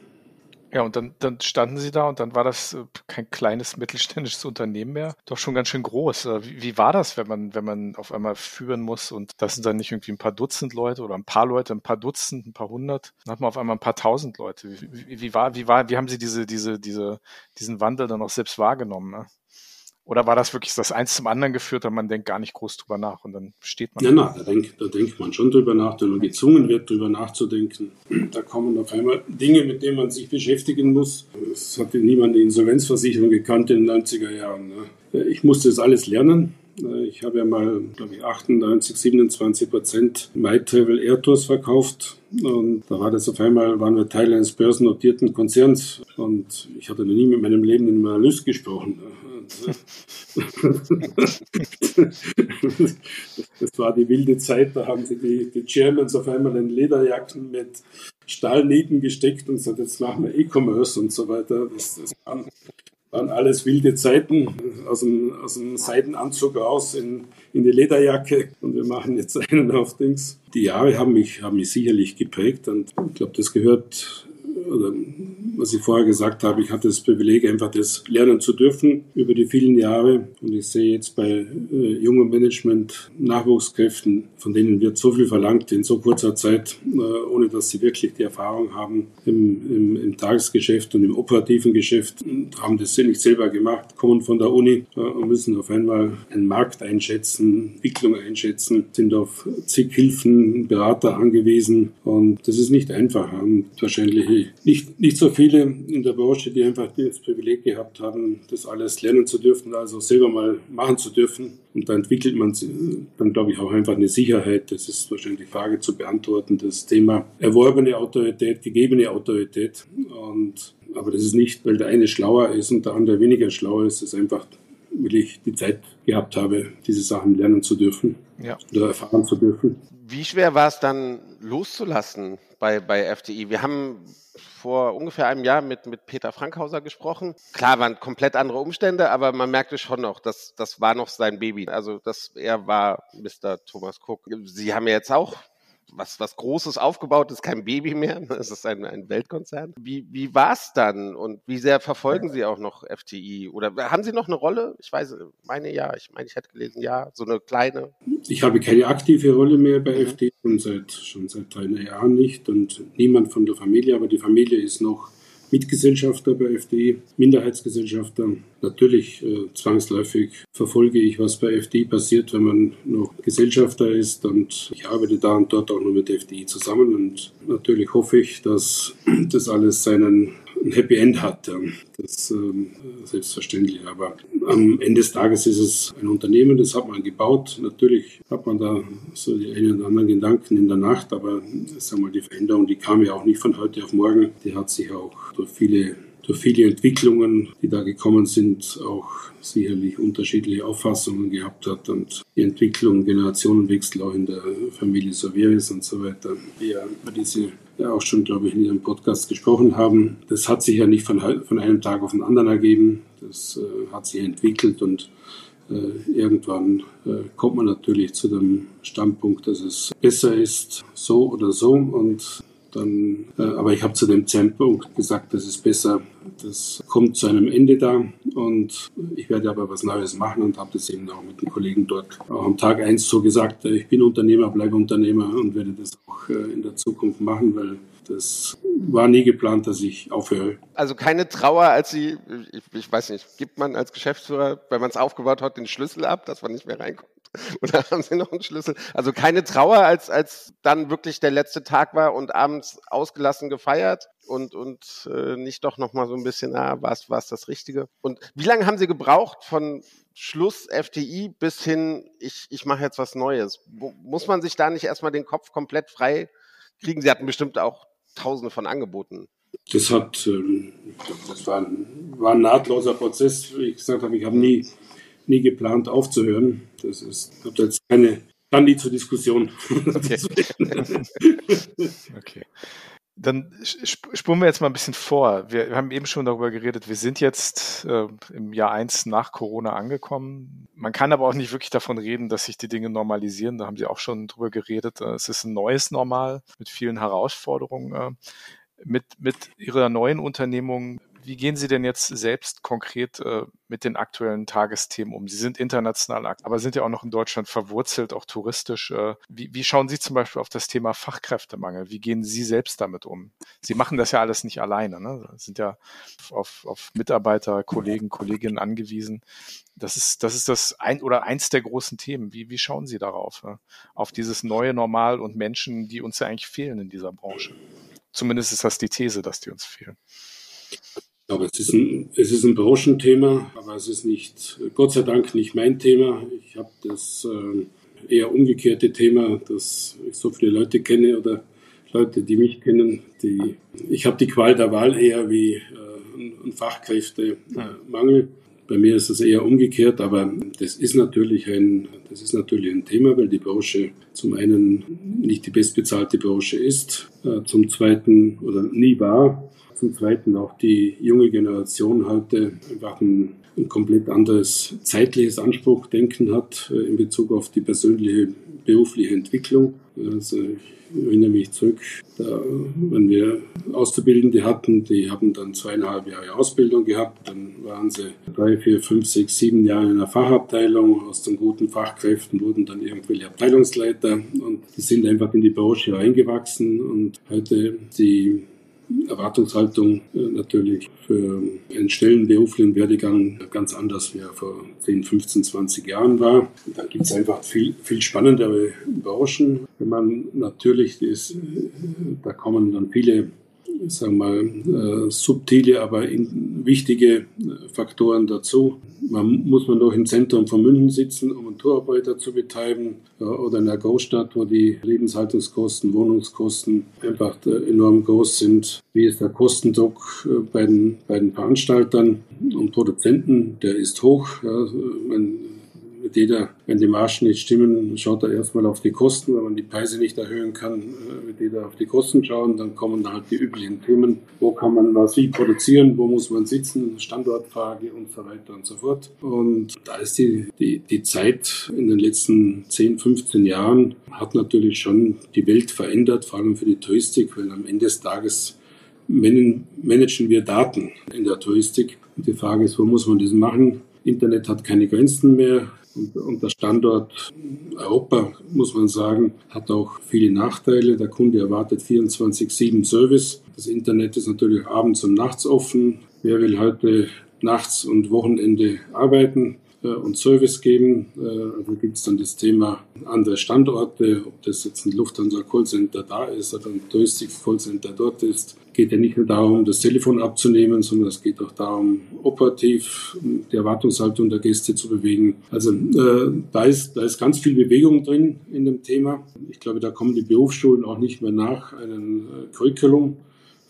Speaker 2: Ja, und dann, dann standen sie da und dann war das äh, kein kleines mittelständisches Unternehmen mehr, doch schon ganz schön groß. Äh, wie, wie war das, wenn man, wenn man auf einmal führen muss und das sind dann nicht irgendwie ein paar Dutzend Leute oder ein paar Leute, ein paar Dutzend, ein paar hundert, dann hat man auf einmal ein paar tausend Leute. Wie, wie, wie war, wie war, wie haben Sie diese, diese, diese, diesen Wandel dann auch selbst wahrgenommen? Ne? Oder war das wirklich das eins zum anderen geführt und man denkt gar nicht groß drüber nach und dann steht man?
Speaker 4: Ja, na, da, denkt, da denkt man schon drüber nach, wenn man gezwungen wird, drüber nachzudenken. Da kommen auf einmal Dinge, mit denen man sich beschäftigen muss. Es hatte niemand die Insolvenzversicherung gekannt in den 90er Jahren. Ne? Ich musste das alles lernen. Ich habe ja mal, glaube ich, 98, 27 Prozent My Travel Air Tours verkauft. Und da war das auf einmal, waren wir Teil eines börsennotierten Konzerns. Und ich hatte noch nie mit meinem Leben in Analyst gesprochen. das war die wilde Zeit, da haben sie die, die Germans auf einmal in Lederjacken mit Stahlnieten gesteckt und gesagt, jetzt machen wir E-Commerce und so weiter. Das, das waren, waren, alles wilde Zeiten, aus dem, aus dem Seidenanzug raus in, in die Lederjacke und wir machen jetzt einen auf Dings. Die Jahre haben mich, haben mich sicherlich geprägt und ich glaube, das gehört was ich vorher gesagt habe, ich hatte das Privileg, einfach das lernen zu dürfen über die vielen Jahre. Und ich sehe jetzt bei äh, jungen Management, Nachwuchskräften, von denen wird so viel verlangt in so kurzer Zeit, äh, ohne dass sie wirklich die Erfahrung haben im, im, im, Tagesgeschäft und im operativen Geschäft, haben das nicht selber gemacht, kommen von der Uni äh, und müssen auf einmal einen Markt einschätzen, Entwicklung einschätzen, sind auf zig Hilfen, Berater angewiesen. Und das ist nicht einfach. Und wahrscheinlich nicht, nicht so viele in der Branche, die einfach das Privileg gehabt haben, das alles lernen zu dürfen, also selber mal machen zu dürfen. Und da entwickelt man dann, glaube ich, auch einfach eine Sicherheit. Das ist wahrscheinlich die Frage zu beantworten. Das Thema erworbene Autorität, gegebene Autorität. Und, aber das ist nicht, weil der eine schlauer ist und der andere weniger schlau ist. Das ist einfach, weil ich die Zeit gehabt habe, diese Sachen lernen zu dürfen ja. oder erfahren zu dürfen.
Speaker 1: Wie schwer war es dann loszulassen bei, bei FDI? Wir haben vor ungefähr einem Jahr mit, mit Peter Frankhauser gesprochen. Klar, waren komplett andere Umstände, aber man merkte schon noch, dass das war noch sein Baby. Also das, er war Mr. Thomas Cook. Sie haben ja jetzt auch was, was Großes aufgebaut, ist kein Baby mehr, es ist ein, ein Weltkonzern. Wie, wie war es dann und wie sehr verfolgen Sie auch noch FTI? Oder haben Sie noch eine Rolle? Ich weiß, meine ja, ich meine, ich hätte gelesen, ja, so eine kleine.
Speaker 4: Ich habe keine aktive Rolle mehr bei mhm. FTI und seit, schon seit drei Jahren nicht und niemand von der Familie, aber die Familie ist noch Mitgesellschafter bei FDI, Minderheitsgesellschafter. Natürlich äh, zwangsläufig verfolge ich, was bei FDI passiert, wenn man noch Gesellschafter ist und ich arbeite da und dort auch noch mit FDI zusammen und natürlich hoffe ich, dass das alles seinen ein Happy End hat. Das ist ähm, selbstverständlich. Aber am Ende des Tages ist es ein Unternehmen, das hat man gebaut. Natürlich hat man da so die einen oder anderen Gedanken in der Nacht, aber sagen wir, die Veränderung, die kam ja auch nicht von heute auf morgen. Die hat sich auch durch viele durch viele Entwicklungen, die da gekommen sind, auch sicherlich unterschiedliche Auffassungen gehabt hat und die Entwicklung, Generationenwechsel auch in der Familie Saveris und so weiter, wie ja über diese ja auch schon, glaube ich, in Ihrem Podcast gesprochen haben. Das hat sich ja nicht von, von einem Tag auf den anderen ergeben. Das äh, hat sich entwickelt und äh, irgendwann äh, kommt man natürlich zu dem Standpunkt, dass es besser ist, so oder so. Und dann, äh, aber ich habe zu dem Zeitpunkt gesagt, das ist besser, das kommt zu einem Ende da und ich werde aber was Neues machen und habe das eben auch mit den Kollegen dort auch am Tag eins so gesagt, äh, ich bin Unternehmer, bleibe Unternehmer und werde das auch äh, in der Zukunft machen, weil das war nie geplant, dass ich aufhöre.
Speaker 1: Also keine Trauer, als Sie, ich, ich weiß nicht, gibt man als Geschäftsführer, wenn man es aufgebaut hat, den Schlüssel ab, dass man nicht mehr reinkommt? Oder haben Sie noch einen Schlüssel? Also keine Trauer, als, als dann wirklich der letzte Tag war und abends ausgelassen gefeiert und, und äh, nicht doch nochmal so ein bisschen, ah, war es das Richtige? Und wie lange haben Sie gebraucht von Schluss FTI bis hin, ich, ich mache jetzt was Neues? Muss man sich da nicht erstmal den Kopf komplett frei kriegen? Sie hatten bestimmt auch tausende von Angeboten.
Speaker 4: Das hat, ähm, das war ein, war ein nahtloser Prozess. Wie ich gesagt habe, ich habe nie, nie geplant aufzuhören. Das ist, ich habe jetzt keine, dann nie zur Diskussion.
Speaker 2: Okay. okay. Dann spuren wir jetzt mal ein bisschen vor. Wir haben eben schon darüber geredet, wir sind jetzt äh, im Jahr eins nach Corona angekommen. Man kann aber auch nicht wirklich davon reden, dass sich die Dinge normalisieren. Da haben Sie auch schon drüber geredet. Äh, es ist ein neues Normal mit vielen Herausforderungen. Äh, mit, mit Ihrer neuen Unternehmung wie gehen Sie denn jetzt selbst konkret äh, mit den aktuellen Tagesthemen um? Sie sind international, aber sind ja auch noch in Deutschland verwurzelt, auch touristisch. Äh, wie, wie schauen Sie zum Beispiel auf das Thema Fachkräftemangel? Wie gehen Sie selbst damit um? Sie machen das ja alles nicht alleine, ne? Sind ja auf, auf Mitarbeiter, Kollegen, Kolleginnen angewiesen. Das ist, das ist das ein oder eins der großen Themen. Wie, wie schauen Sie darauf? Äh, auf dieses neue Normal und Menschen, die uns ja eigentlich fehlen in dieser Branche. Zumindest ist das die These, dass die uns fehlen.
Speaker 4: Glaube, es ist, ein, es ist ein Branchenthema, aber es ist nicht, Gott sei Dank nicht mein Thema. Ich habe das äh, eher umgekehrte Thema, dass ich so viele Leute kenne oder Leute, die mich kennen. Die, ich habe die Qual der Wahl eher wie äh, ein Fachkräftemangel. Bei mir ist es eher umgekehrt, aber das ist natürlich ein, das ist natürlich ein Thema, weil die Branche zum einen nicht die bestbezahlte Branche ist, äh, zum zweiten oder nie war zum Zweiten auch die junge Generation heute einfach ein, ein komplett anderes zeitliches Anspruchdenken hat äh, in Bezug auf die persönliche berufliche Entwicklung. Also ich erinnere mich zurück, da, wenn wir Auszubildende hatten, die haben dann zweieinhalb Jahre Ausbildung gehabt, dann waren sie drei, vier, fünf, sechs, sieben Jahre in einer Fachabteilung. Aus den guten Fachkräften wurden dann irgendwelche Abteilungsleiter und die sind einfach in die Branche reingewachsen und heute die Erwartungshaltung äh, natürlich für einen schnellen beruflichen Werdegang ganz anders, wie er vor 10, 15, 20 Jahren war. Da gibt es einfach viel, viel spannendere Branchen. Wenn man natürlich ist, äh, da kommen dann viele sagen wir mal, äh, subtile, aber wichtige äh, Faktoren dazu. Man, muss man doch im Zentrum von München sitzen, um einen Tourarbeiter zu betreiben oder in einer Großstadt, wo die Lebenshaltungskosten, Wohnungskosten einfach äh, enorm groß sind. Wie ist der Kostendruck bei, den, bei den Veranstaltern und Produzenten? Der ist hoch. Ja, man, mit jeder, wenn die Margen nicht stimmen, schaut er erstmal auf die Kosten. Wenn man die Preise nicht erhöhen kann, äh, wird jeder auf die Kosten schauen. Dann kommen halt die üblichen Themen. Wo kann man was wie produzieren? Wo muss man sitzen? Standortfrage und so weiter und so fort. Und da ist die, die, die Zeit in den letzten 10, 15 Jahren hat natürlich schon die Welt verändert, vor allem für die Touristik, weil am Ende des Tages managen wir Daten in der Touristik. Und die Frage ist, wo muss man das machen? Internet hat keine Grenzen mehr. Und, und der Standort Europa, muss man sagen, hat auch viele Nachteile. Der Kunde erwartet 24-7 Service. Das Internet ist natürlich abends und nachts offen. Wer will heute nachts und Wochenende arbeiten? Äh, und Service geben. Äh, also gibt es dann das Thema andere Standorte, ob das jetzt ein Lufthansa Callcenter da ist oder ein Touristik Callcenter dort ist. Geht ja nicht nur darum, das Telefon abzunehmen, sondern es geht auch darum, operativ die Erwartungshaltung der Gäste zu bewegen. Also äh, da, ist, da ist ganz viel Bewegung drin in dem Thema. Ich glaube, da kommen die Berufsschulen auch nicht mehr nach, einen äh, Curriculum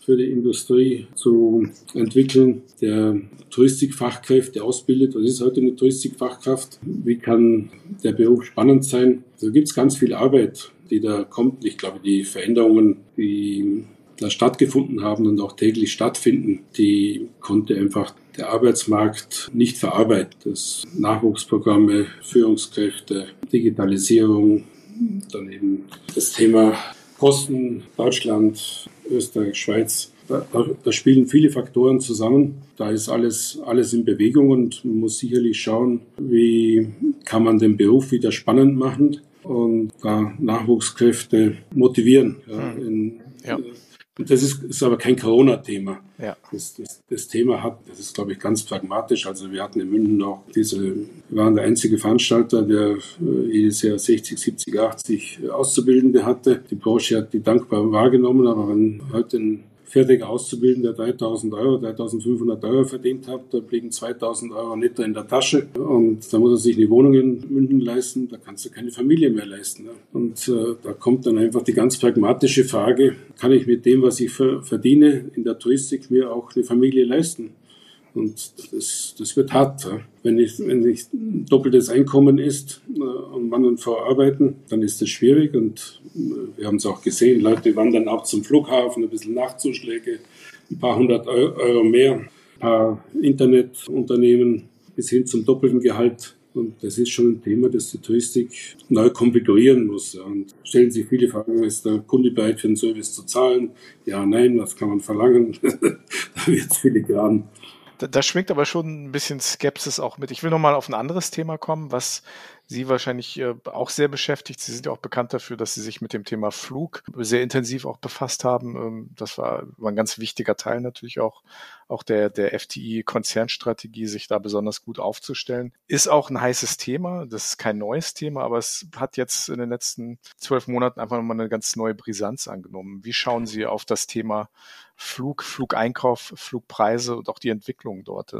Speaker 4: für die Industrie zu entwickeln, der Touristikfachkräfte ausbildet. Was ist heute eine Touristikfachkraft? Wie kann der Beruf spannend sein? Da gibt es ganz viel Arbeit, die da kommt. Ich glaube, die Veränderungen, die da stattgefunden haben und auch täglich stattfinden, die konnte einfach der Arbeitsmarkt nicht verarbeiten. Das Nachwuchsprogramme, Führungskräfte, Digitalisierung, dann eben das Thema Kosten, Deutschland, Österreich, Schweiz. Da, da, spielen viele Faktoren zusammen. Da ist alles, alles in Bewegung und man muss sicherlich schauen, wie kann man den Beruf wieder spannend machen und da Nachwuchskräfte motivieren. Ja, hm. in, ja. Das ist, ist aber kein Corona-Thema. Ja. Das, das, das, Thema hat, das ist, glaube ich, ganz pragmatisch. Also wir hatten in München auch diese, wir waren der einzige Veranstalter, der äh, jedes Jahr 60, 70, 80 Auszubildende hatte. Die Branche hat die dankbar wahrgenommen, aber wenn heute ein fertig Auszubildender 3000 Euro, 3500 Euro verdient hat, da blieben 2000 Euro netto in der Tasche und da muss er sich eine Wohnung in München leisten, da kannst du keine Familie mehr leisten. Ne? Und äh, da kommt dann einfach die ganz pragmatische Frage, kann ich mit dem, was ich verdiene in der Touristik, mir auch eine Familie leisten? Und das, das wird hart. Wenn ich, wenn ich doppeltes Einkommen ist äh, und Mann und Frau arbeiten, dann ist das schwierig. Und wir haben es auch gesehen, Leute wandern auch zum Flughafen, ein bisschen Nachtzuschläge, ein paar hundert Euro mehr, ein paar Internetunternehmen bis hin zum doppelten Gehalt. Und das ist schon ein Thema, das die Touristik neu konfigurieren muss. Und stellen sich viele Fragen, ist der Kunde bereit für den Service zu zahlen? Ja, nein, das kann man verlangen. da wird es filigran.
Speaker 2: Da, da schwingt aber schon ein bisschen Skepsis auch mit. Ich will nochmal auf ein anderes Thema kommen, was Sie wahrscheinlich äh, auch sehr beschäftigt. Sie sind ja auch bekannt dafür, dass Sie sich mit dem Thema Flug sehr intensiv auch befasst haben. Ähm, das war, war ein ganz wichtiger Teil natürlich auch, auch der, der FTI-Konzernstrategie, sich da besonders gut aufzustellen. Ist auch ein heißes Thema. Das ist kein neues Thema, aber es hat jetzt in den letzten zwölf Monaten einfach nochmal eine ganz neue Brisanz angenommen. Wie schauen Sie auf das Thema Flug, Flugeinkauf, Flugpreise und auch die Entwicklung dort?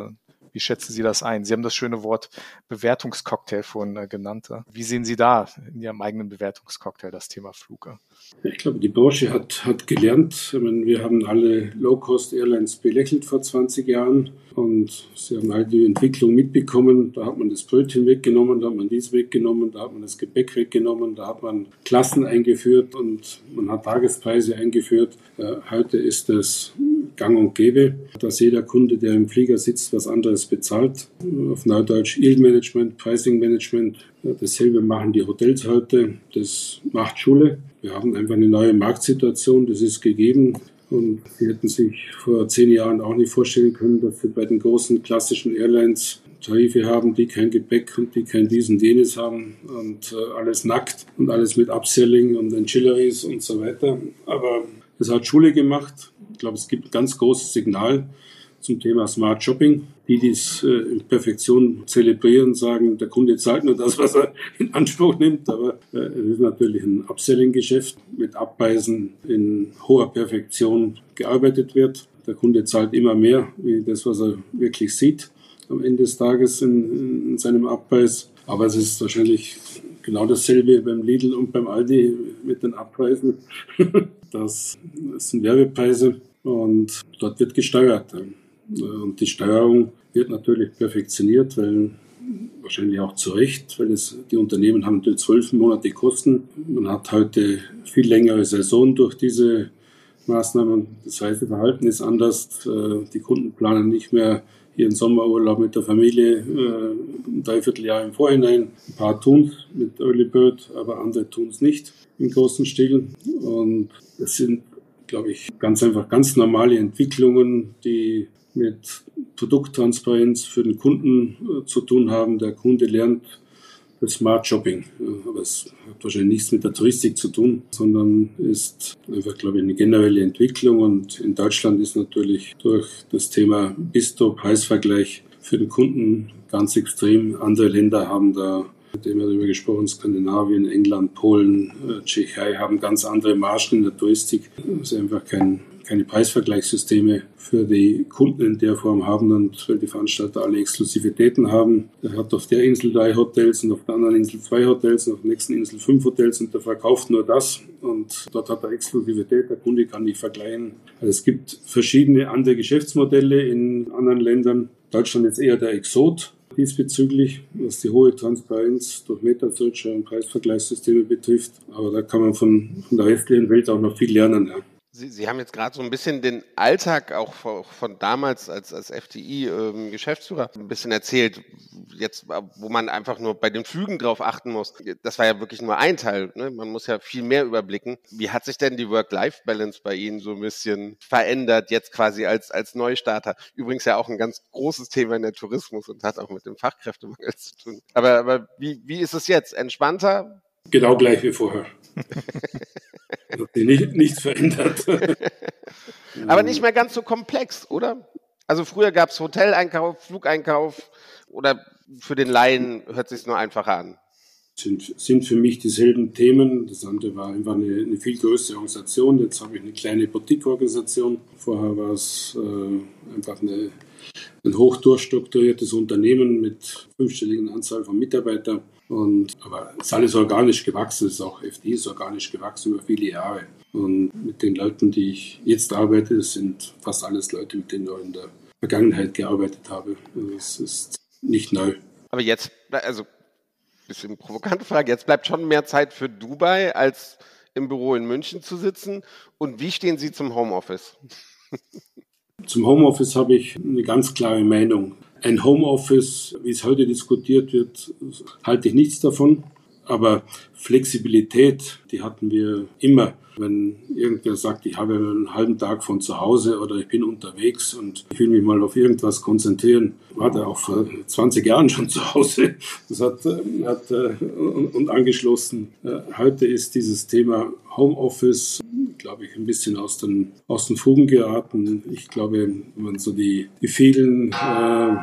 Speaker 2: Wie schätzen Sie das ein? Sie haben das schöne Wort Bewertungscocktail vorhin äh, genannt. Wie sehen Sie da in Ihrem eigenen Bewertungscocktail das Thema Flug?
Speaker 4: Ich glaube, die Branche hat, hat gelernt. Meine, wir haben alle Low-Cost-Airlines belächelt vor 20 Jahren und sie haben all die Entwicklung mitbekommen. Da hat man das Brötchen weggenommen, da hat man dies weggenommen, da hat man das Gepäck weggenommen, da hat man Klassen eingeführt und man hat Tagespreise eingeführt. Äh, heute ist es gang und gäbe, dass jeder Kunde, der im Flieger sitzt, was anderes bezahlt. Auf Neudeutsch Yield Management, Pricing Management. Dasselbe machen die Hotels heute. Das macht Schule. Wir haben einfach eine neue Marktsituation. Das ist gegeben. Und sie hätten sich vor zehn Jahren auch nicht vorstellen können, dass wir bei den großen klassischen Airlines Tarife haben, die kein Gepäck und die kein dies und jenes haben und äh, alles nackt und alles mit Upselling und Ancillaries und so weiter. Aber es hat Schule gemacht. Ich glaube, es gibt ein ganz großes Signal zum Thema Smart Shopping. Die, die es äh, in Perfektion zelebrieren, sagen, der Kunde zahlt nur das, was er in Anspruch nimmt. Aber äh, es ist natürlich ein Upselling-Geschäft mit Abweisen in hoher Perfektion gearbeitet wird. Der Kunde zahlt immer mehr, wie das, was er wirklich sieht am Ende des Tages in, in seinem Abweis. Aber es ist wahrscheinlich genau dasselbe beim Lidl und beim Aldi mit den Abpreisen. Das, sind Werbepreise und dort wird gesteuert. Und die Steuerung wird natürlich perfektioniert, weil wahrscheinlich auch zu Recht, weil es, die Unternehmen haben natürlich zwölf Monate Kosten. Man hat heute viel längere Saison durch diese Maßnahmen. Das Reiseverhalten ist anders. Äh, die Kunden planen nicht mehr ihren Sommerurlaub mit der Familie äh, ein Dreivierteljahr im Vorhinein. Ein paar tun es mit Early Bird, aber andere tun es nicht im großen Stil. Und das sind, glaube ich, ganz einfach ganz normale Entwicklungen, die mit Produkttransparenz für den Kunden äh, zu tun haben. Der Kunde lernt das Smart Shopping. Aber es hat wahrscheinlich nichts mit der Touristik zu tun, sondern ist einfach, glaube ich, eine generelle Entwicklung. Und in Deutschland ist natürlich durch das Thema Bisto, Preisvergleich für den Kunden ganz extrem. Andere Länder haben da mit dem wir darüber gesprochen, Skandinavien, England, Polen, äh, Tschechei haben ganz andere Margen in der Touristik. Es ist einfach kein keine Preisvergleichssysteme für die Kunden in der Form haben und weil die Veranstalter alle Exklusivitäten haben. Er hat auf der Insel drei Hotels und auf der anderen Insel zwei Hotels und auf der nächsten Insel fünf Hotels und der verkauft nur das und dort hat er Exklusivität, der Kunde kann nicht vergleichen. Also es gibt verschiedene andere Geschäftsmodelle in anderen Ländern. Deutschland ist eher der Exot diesbezüglich, was die hohe Transparenz durch Meta-Searcher und Preisvergleichssysteme betrifft. Aber da kann man von, von der restlichen Welt auch noch viel lernen. Ja.
Speaker 1: Sie, Sie haben jetzt gerade so ein bisschen den Alltag auch von, damals als, als FDI-Geschäftsführer ähm, ein bisschen erzählt, jetzt, wo man einfach nur bei den Flügen drauf achten muss. Das war ja wirklich nur ein Teil. Ne? Man muss ja viel mehr überblicken. Wie hat sich denn die Work-Life-Balance bei Ihnen so ein bisschen verändert, jetzt quasi als, als Neustarter? Übrigens ja auch ein ganz großes Thema in der Tourismus und hat auch mit dem Fachkräftemangel zu tun. Aber, aber wie, wie ist es jetzt? Entspannter?
Speaker 4: Genau gleich wie vorher. Hat sich nicht, nichts verändert.
Speaker 1: Aber nicht mehr ganz so komplex, oder? Also früher gab es Hoteleinkauf, Flugeinkauf oder für den Laien hört sich nur einfacher an.
Speaker 4: Sind, sind für mich dieselben Themen. Das andere war einfach eine, eine viel größere Organisation. Jetzt habe ich eine kleine Boutique-Organisation. Vorher war es äh, einfach eine, ein hoch durchstrukturiertes Unternehmen mit fünfstelligen Anzahl von Mitarbeitern. Und, aber es ist alles organisch gewachsen, es ist auch FD ist organisch gewachsen über viele Jahre. Und mit den Leuten, die ich jetzt arbeite, sind fast alles Leute, mit denen ich in der Vergangenheit gearbeitet habe. Das ist nicht neu.
Speaker 1: Aber jetzt, also bisschen provokante Frage, jetzt bleibt schon mehr Zeit für Dubai als im Büro in München zu sitzen. Und wie stehen Sie zum Homeoffice?
Speaker 4: Zum Homeoffice habe ich eine ganz klare Meinung. Ein Homeoffice, wie es heute diskutiert wird, halte ich nichts davon. Aber Flexibilität, die hatten wir immer. Wenn irgendwer sagt, ich habe einen halben Tag von zu Hause oder ich bin unterwegs und ich will mich mal auf irgendwas konzentrieren, war der auch vor 20 Jahren schon zu Hause. Das hat, hat äh, und angeschlossen. Äh, heute ist dieses Thema Homeoffice, glaube ich, ein bisschen aus den, aus den Fugen geraten. Ich glaube, wenn man so die, die vielen äh,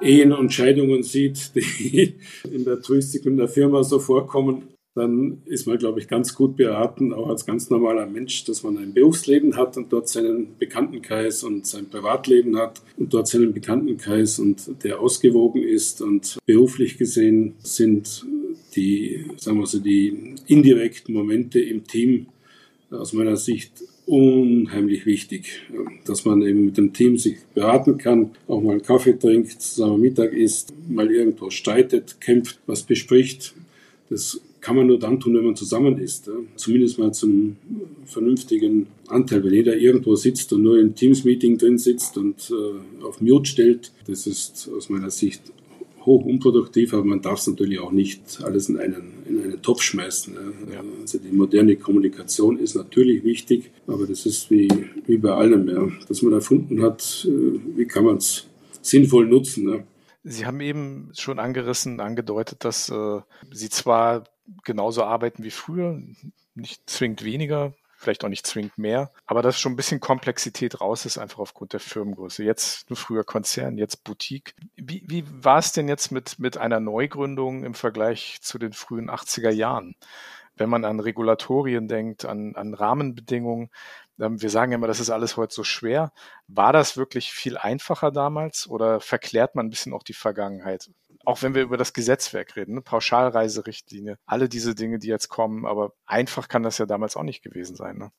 Speaker 4: Ehen und Scheidungen sieht, die in der Touristik und der Firma so vorkommen, dann ist man, glaube ich, ganz gut beraten, auch als ganz normaler Mensch, dass man ein Berufsleben hat und dort seinen Bekanntenkreis und sein Privatleben hat und dort seinen Bekanntenkreis und der ausgewogen ist. Und beruflich gesehen sind die, sagen wir so, die indirekten Momente im Team aus meiner Sicht unheimlich wichtig, dass man eben mit dem Team sich beraten kann, auch mal einen Kaffee trinkt, zusammen Mittag isst, mal irgendwo streitet, kämpft, was bespricht. Das kann man nur dann tun, wenn man zusammen ist. Zumindest mal zum vernünftigen Anteil. Wenn jeder irgendwo sitzt und nur im Teams-Meeting drin sitzt und äh, auf Mute stellt, das ist aus meiner Sicht hoch unproduktiv, aber man darf es natürlich auch nicht alles in einen, in einen Topf schmeißen. Ja. Also die moderne Kommunikation ist natürlich wichtig, aber das ist wie, wie bei allem, ja. dass man erfunden hat, äh, wie kann man es sinnvoll nutzen. Ja.
Speaker 2: Sie haben eben schon angerissen, angedeutet, dass äh, Sie zwar genauso arbeiten wie früher, nicht zwingend weniger, vielleicht auch nicht zwingend mehr, aber dass schon ein bisschen Komplexität raus ist, einfach aufgrund der Firmengröße. Jetzt nur früher Konzern, jetzt Boutique. Wie, wie war es denn jetzt mit, mit einer Neugründung im Vergleich zu den frühen 80er Jahren? Wenn man an Regulatorien denkt, an, an Rahmenbedingungen, ähm, wir sagen immer, das ist alles heute so schwer. War das wirklich viel einfacher damals oder verklärt man ein bisschen auch die Vergangenheit? Auch wenn wir über das Gesetzwerk reden, ne? Pauschalreiserichtlinie, alle diese Dinge, die jetzt kommen, aber einfach kann das ja damals auch nicht gewesen sein. Ne?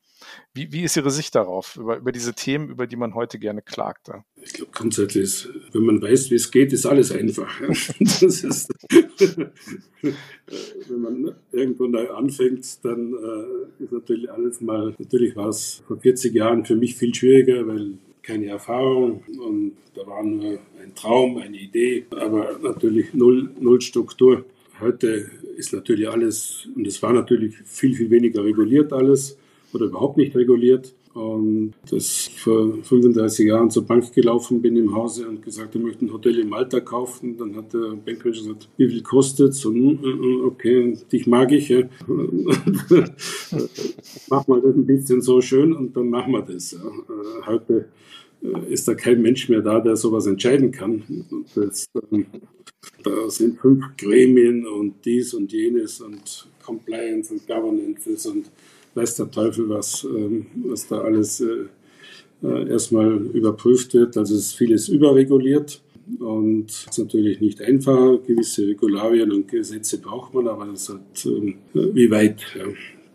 Speaker 2: Wie, wie ist Ihre Sicht darauf, über, über diese Themen, über die man heute gerne klagt? Ja?
Speaker 4: Ich glaube, grundsätzlich ist, wenn man weiß, wie es geht, ist alles einfach. das ist, wenn man irgendwo neu anfängt, dann äh, ist natürlich alles mal, natürlich war es vor 40 Jahren für mich viel schwieriger, weil keine Erfahrung und da war nur ein Traum, eine Idee, aber natürlich null, null Struktur. Heute ist natürlich alles, und es war natürlich viel, viel weniger reguliert alles oder überhaupt nicht reguliert. Und dass ich vor 35 Jahren zur Bank gelaufen bin im Hause und gesagt, ich möchte ein Hotel in Malta kaufen. Dann hat der Banker gesagt, wie viel kostet es? Mm, mm, okay, dich mag ich. Ja. Mach mal das ein bisschen so schön und dann machen wir das. Ja. Äh, heute äh, ist da kein Mensch mehr da, der sowas entscheiden kann. Das, ähm, da sind fünf Gremien und dies und jenes und Compliance und Governance und weiß der Teufel was, ähm, was da alles äh, äh, erstmal überprüft wird. Also ist vieles überreguliert und es ist natürlich nicht einfach. Gewisse Regularien und Gesetze braucht man, aber das hat, ähm, wie weit, ja,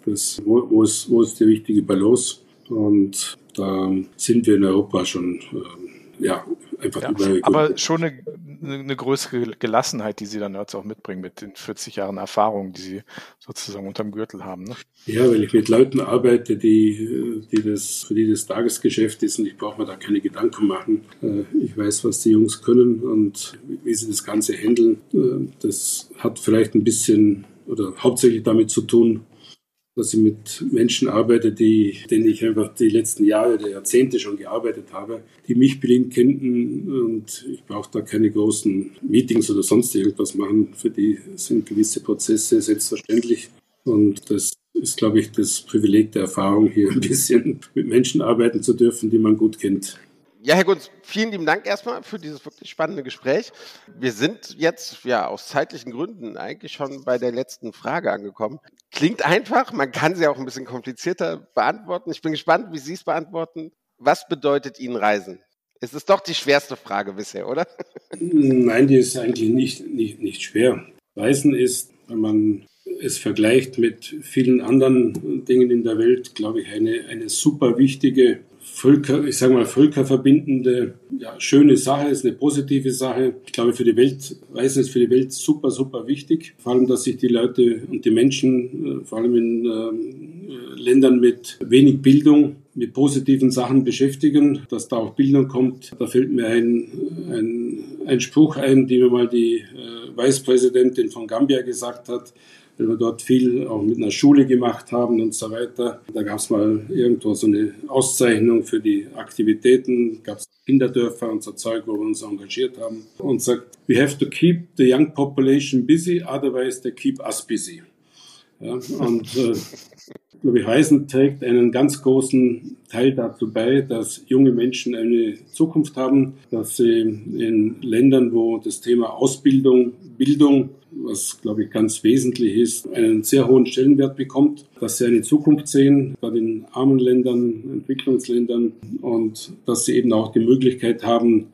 Speaker 4: das, wo, wo, ist, wo ist die richtige Balance? Und da sind wir in Europa schon äh, ja, einfach ja,
Speaker 2: Aber schon eine, eine größere Gelassenheit, die Sie dann jetzt auch mitbringen mit den 40 Jahren Erfahrung, die Sie sozusagen unterm Gürtel haben. Ne?
Speaker 4: Ja, weil ich mit Leuten arbeite, die, die das, für die das Tagesgeschäft ist und ich brauche mir da keine Gedanken machen. Äh, ich weiß, was die Jungs können und wie sie das Ganze handeln. Äh, das hat vielleicht ein bisschen oder hauptsächlich damit zu tun, dass ich mit Menschen arbeite, die, denen ich einfach die letzten Jahre, die Jahrzehnte schon gearbeitet habe, die mich blind kennen und ich brauche da keine großen Meetings oder sonst irgendwas machen. Für die sind gewisse Prozesse selbstverständlich und das ist, glaube ich, das Privileg der Erfahrung, hier ein bisschen mit Menschen arbeiten zu dürfen, die man gut kennt.
Speaker 1: Ja, Herr Gunz, vielen lieben Dank erstmal für dieses wirklich spannende Gespräch. Wir sind jetzt ja aus zeitlichen Gründen eigentlich schon bei der letzten Frage angekommen. Klingt einfach, man kann sie auch ein bisschen komplizierter beantworten. Ich bin gespannt, wie Sie es beantworten. Was bedeutet Ihnen Reisen? Es ist doch die schwerste Frage bisher, oder?
Speaker 4: Nein, die ist eigentlich nicht, nicht, nicht schwer. Reisen ist, wenn man es vergleicht mit vielen anderen Dingen in der Welt, glaube ich, eine, eine super wichtige Völker, ich sage mal, völkerverbindende, ja, schöne Sache, ist eine positive Sache. Ich glaube, für die Welt, Reisen ist für die Welt super, super wichtig. Vor allem, dass sich die Leute und die Menschen, äh, vor allem in äh, Ländern mit wenig Bildung, mit positiven Sachen beschäftigen, dass da auch Bildung kommt. Da fällt mir ein, ein, ein Spruch ein, den mir mal die äh, Vicepräsidentin von Gambia gesagt hat weil wir dort viel auch mit einer Schule gemacht haben und so weiter. Da gab es mal irgendwo so eine Auszeichnung für die Aktivitäten, gab es Kinderdörfer und so Zeug, wo wir uns engagiert haben und sagt, we have to keep the young population busy, otherwise they keep us busy. Ja, und äh, ich glaube, Reisen trägt einen ganz großen Teil dazu bei, dass junge Menschen eine Zukunft haben, dass sie in Ländern, wo das Thema Ausbildung, Bildung was, glaube ich, ganz wesentlich ist, einen sehr hohen Stellenwert bekommt, dass sie eine Zukunft sehen, gerade in armen Ländern, Entwicklungsländern und dass sie eben auch die Möglichkeit haben,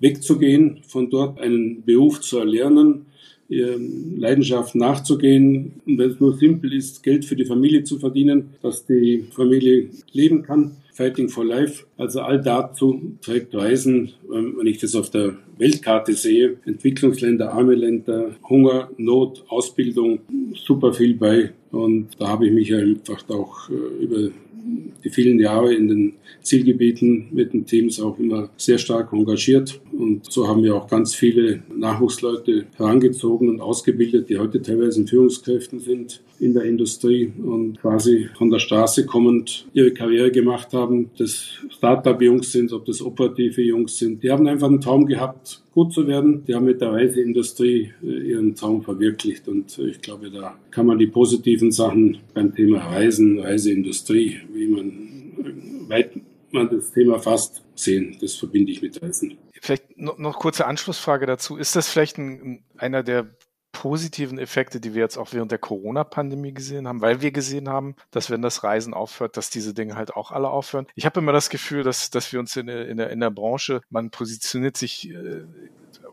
Speaker 4: wegzugehen, von dort einen Beruf zu erlernen, ihren Leidenschaften nachzugehen. Und wenn es nur simpel ist, Geld für die Familie zu verdienen, dass die Familie leben kann Fighting for Life. Also all dazu trägt Reisen, ähm, wenn ich das auf der Weltkarte sehe, Entwicklungsländer, arme Länder, Hunger, Not, Ausbildung, super viel bei. Und da habe ich mich einfach auch äh, über die vielen Jahre in den Zielgebieten mit den Teams auch immer sehr stark engagiert. Und so haben wir auch ganz viele Nachwuchsleute herangezogen und ausgebildet, die heute teilweise in Führungskräften sind in der Industrie und quasi von der Straße kommend ihre Karriere gemacht haben. Das Startup-Jungs sind, ob das operative Jungs sind. Die haben einfach einen Traum gehabt, gut zu werden. Die haben mit der Reiseindustrie äh, ihren Traum verwirklicht und ich glaube, da kann man die positiven Sachen beim Thema Reisen, Reiseindustrie, wie man weit man das Thema fasst, sehen. Das verbinde ich mit Reisen.
Speaker 2: Vielleicht noch, noch kurze Anschlussfrage dazu. Ist das vielleicht ein, einer der positiven Effekte, die wir jetzt auch während der Corona-Pandemie gesehen haben, weil wir gesehen haben, dass wenn das Reisen aufhört, dass diese Dinge halt auch alle aufhören. Ich habe immer das Gefühl, dass, dass wir uns in, in, der, in der Branche, man positioniert sich äh,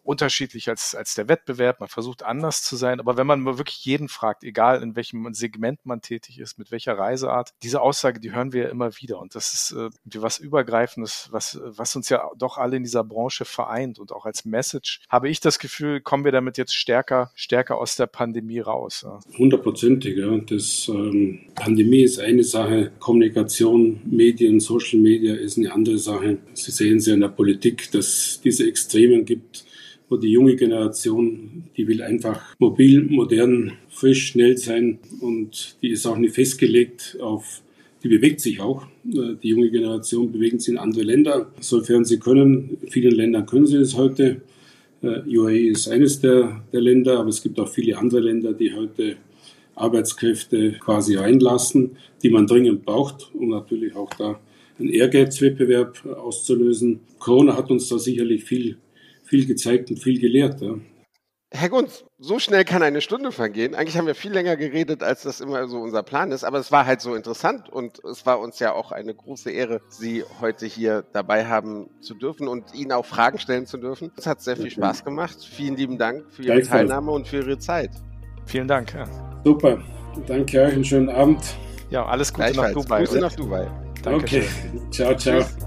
Speaker 2: unterschiedlich als, als der Wettbewerb, man versucht anders zu sein, aber wenn man wirklich jeden fragt, egal in welchem Segment man tätig ist, mit welcher Reiseart, diese Aussage, die hören wir ja immer wieder und das ist äh, was Übergreifendes, was, was uns ja doch alle in dieser Branche vereint und auch als Message habe ich das Gefühl, kommen wir damit jetzt stärker, stärker aus der Pandemie raus.
Speaker 4: Hundertprozentig, ja. Das ähm, Pandemie ist eine Sache, Kommunikation, Medien, Social Media ist eine andere Sache. Sie sehen es ja in der Politik, dass es diese Extremen gibt wo die junge Generation, die will einfach mobil, modern, frisch, schnell sein und die ist auch nicht festgelegt auf, die bewegt sich auch. Äh, die junge Generation bewegt sich in andere Länder, sofern sie können. In vielen Ländern können sie es heute. Äh, UAE ist eines der, der Länder, aber es gibt auch viele andere Länder, die heute Arbeitskräfte quasi reinlassen, die man dringend braucht, um natürlich auch da einen Ehrgeizwettbewerb auszulösen. Corona hat uns da sicherlich viel viel gezeigt und viel gelehrt. Ja.
Speaker 1: Herr Gunz, so schnell kann eine Stunde vergehen. Eigentlich haben wir viel länger geredet, als das immer so unser Plan ist, aber es war halt so interessant und es war uns ja auch eine große Ehre, Sie heute hier dabei haben zu dürfen und Ihnen auch Fragen stellen zu dürfen. Es hat sehr viel Spaß gemacht. Vielen lieben Dank für Ihre Teilnahme und für Ihre Zeit.
Speaker 2: Vielen Dank. Ja.
Speaker 4: Super. Danke euch, einen schönen Abend.
Speaker 2: Ja, alles Gute nach Dubai.
Speaker 1: Grüße nach Dubai.
Speaker 4: Danke. Okay. Ciao, ciao. Tschüss.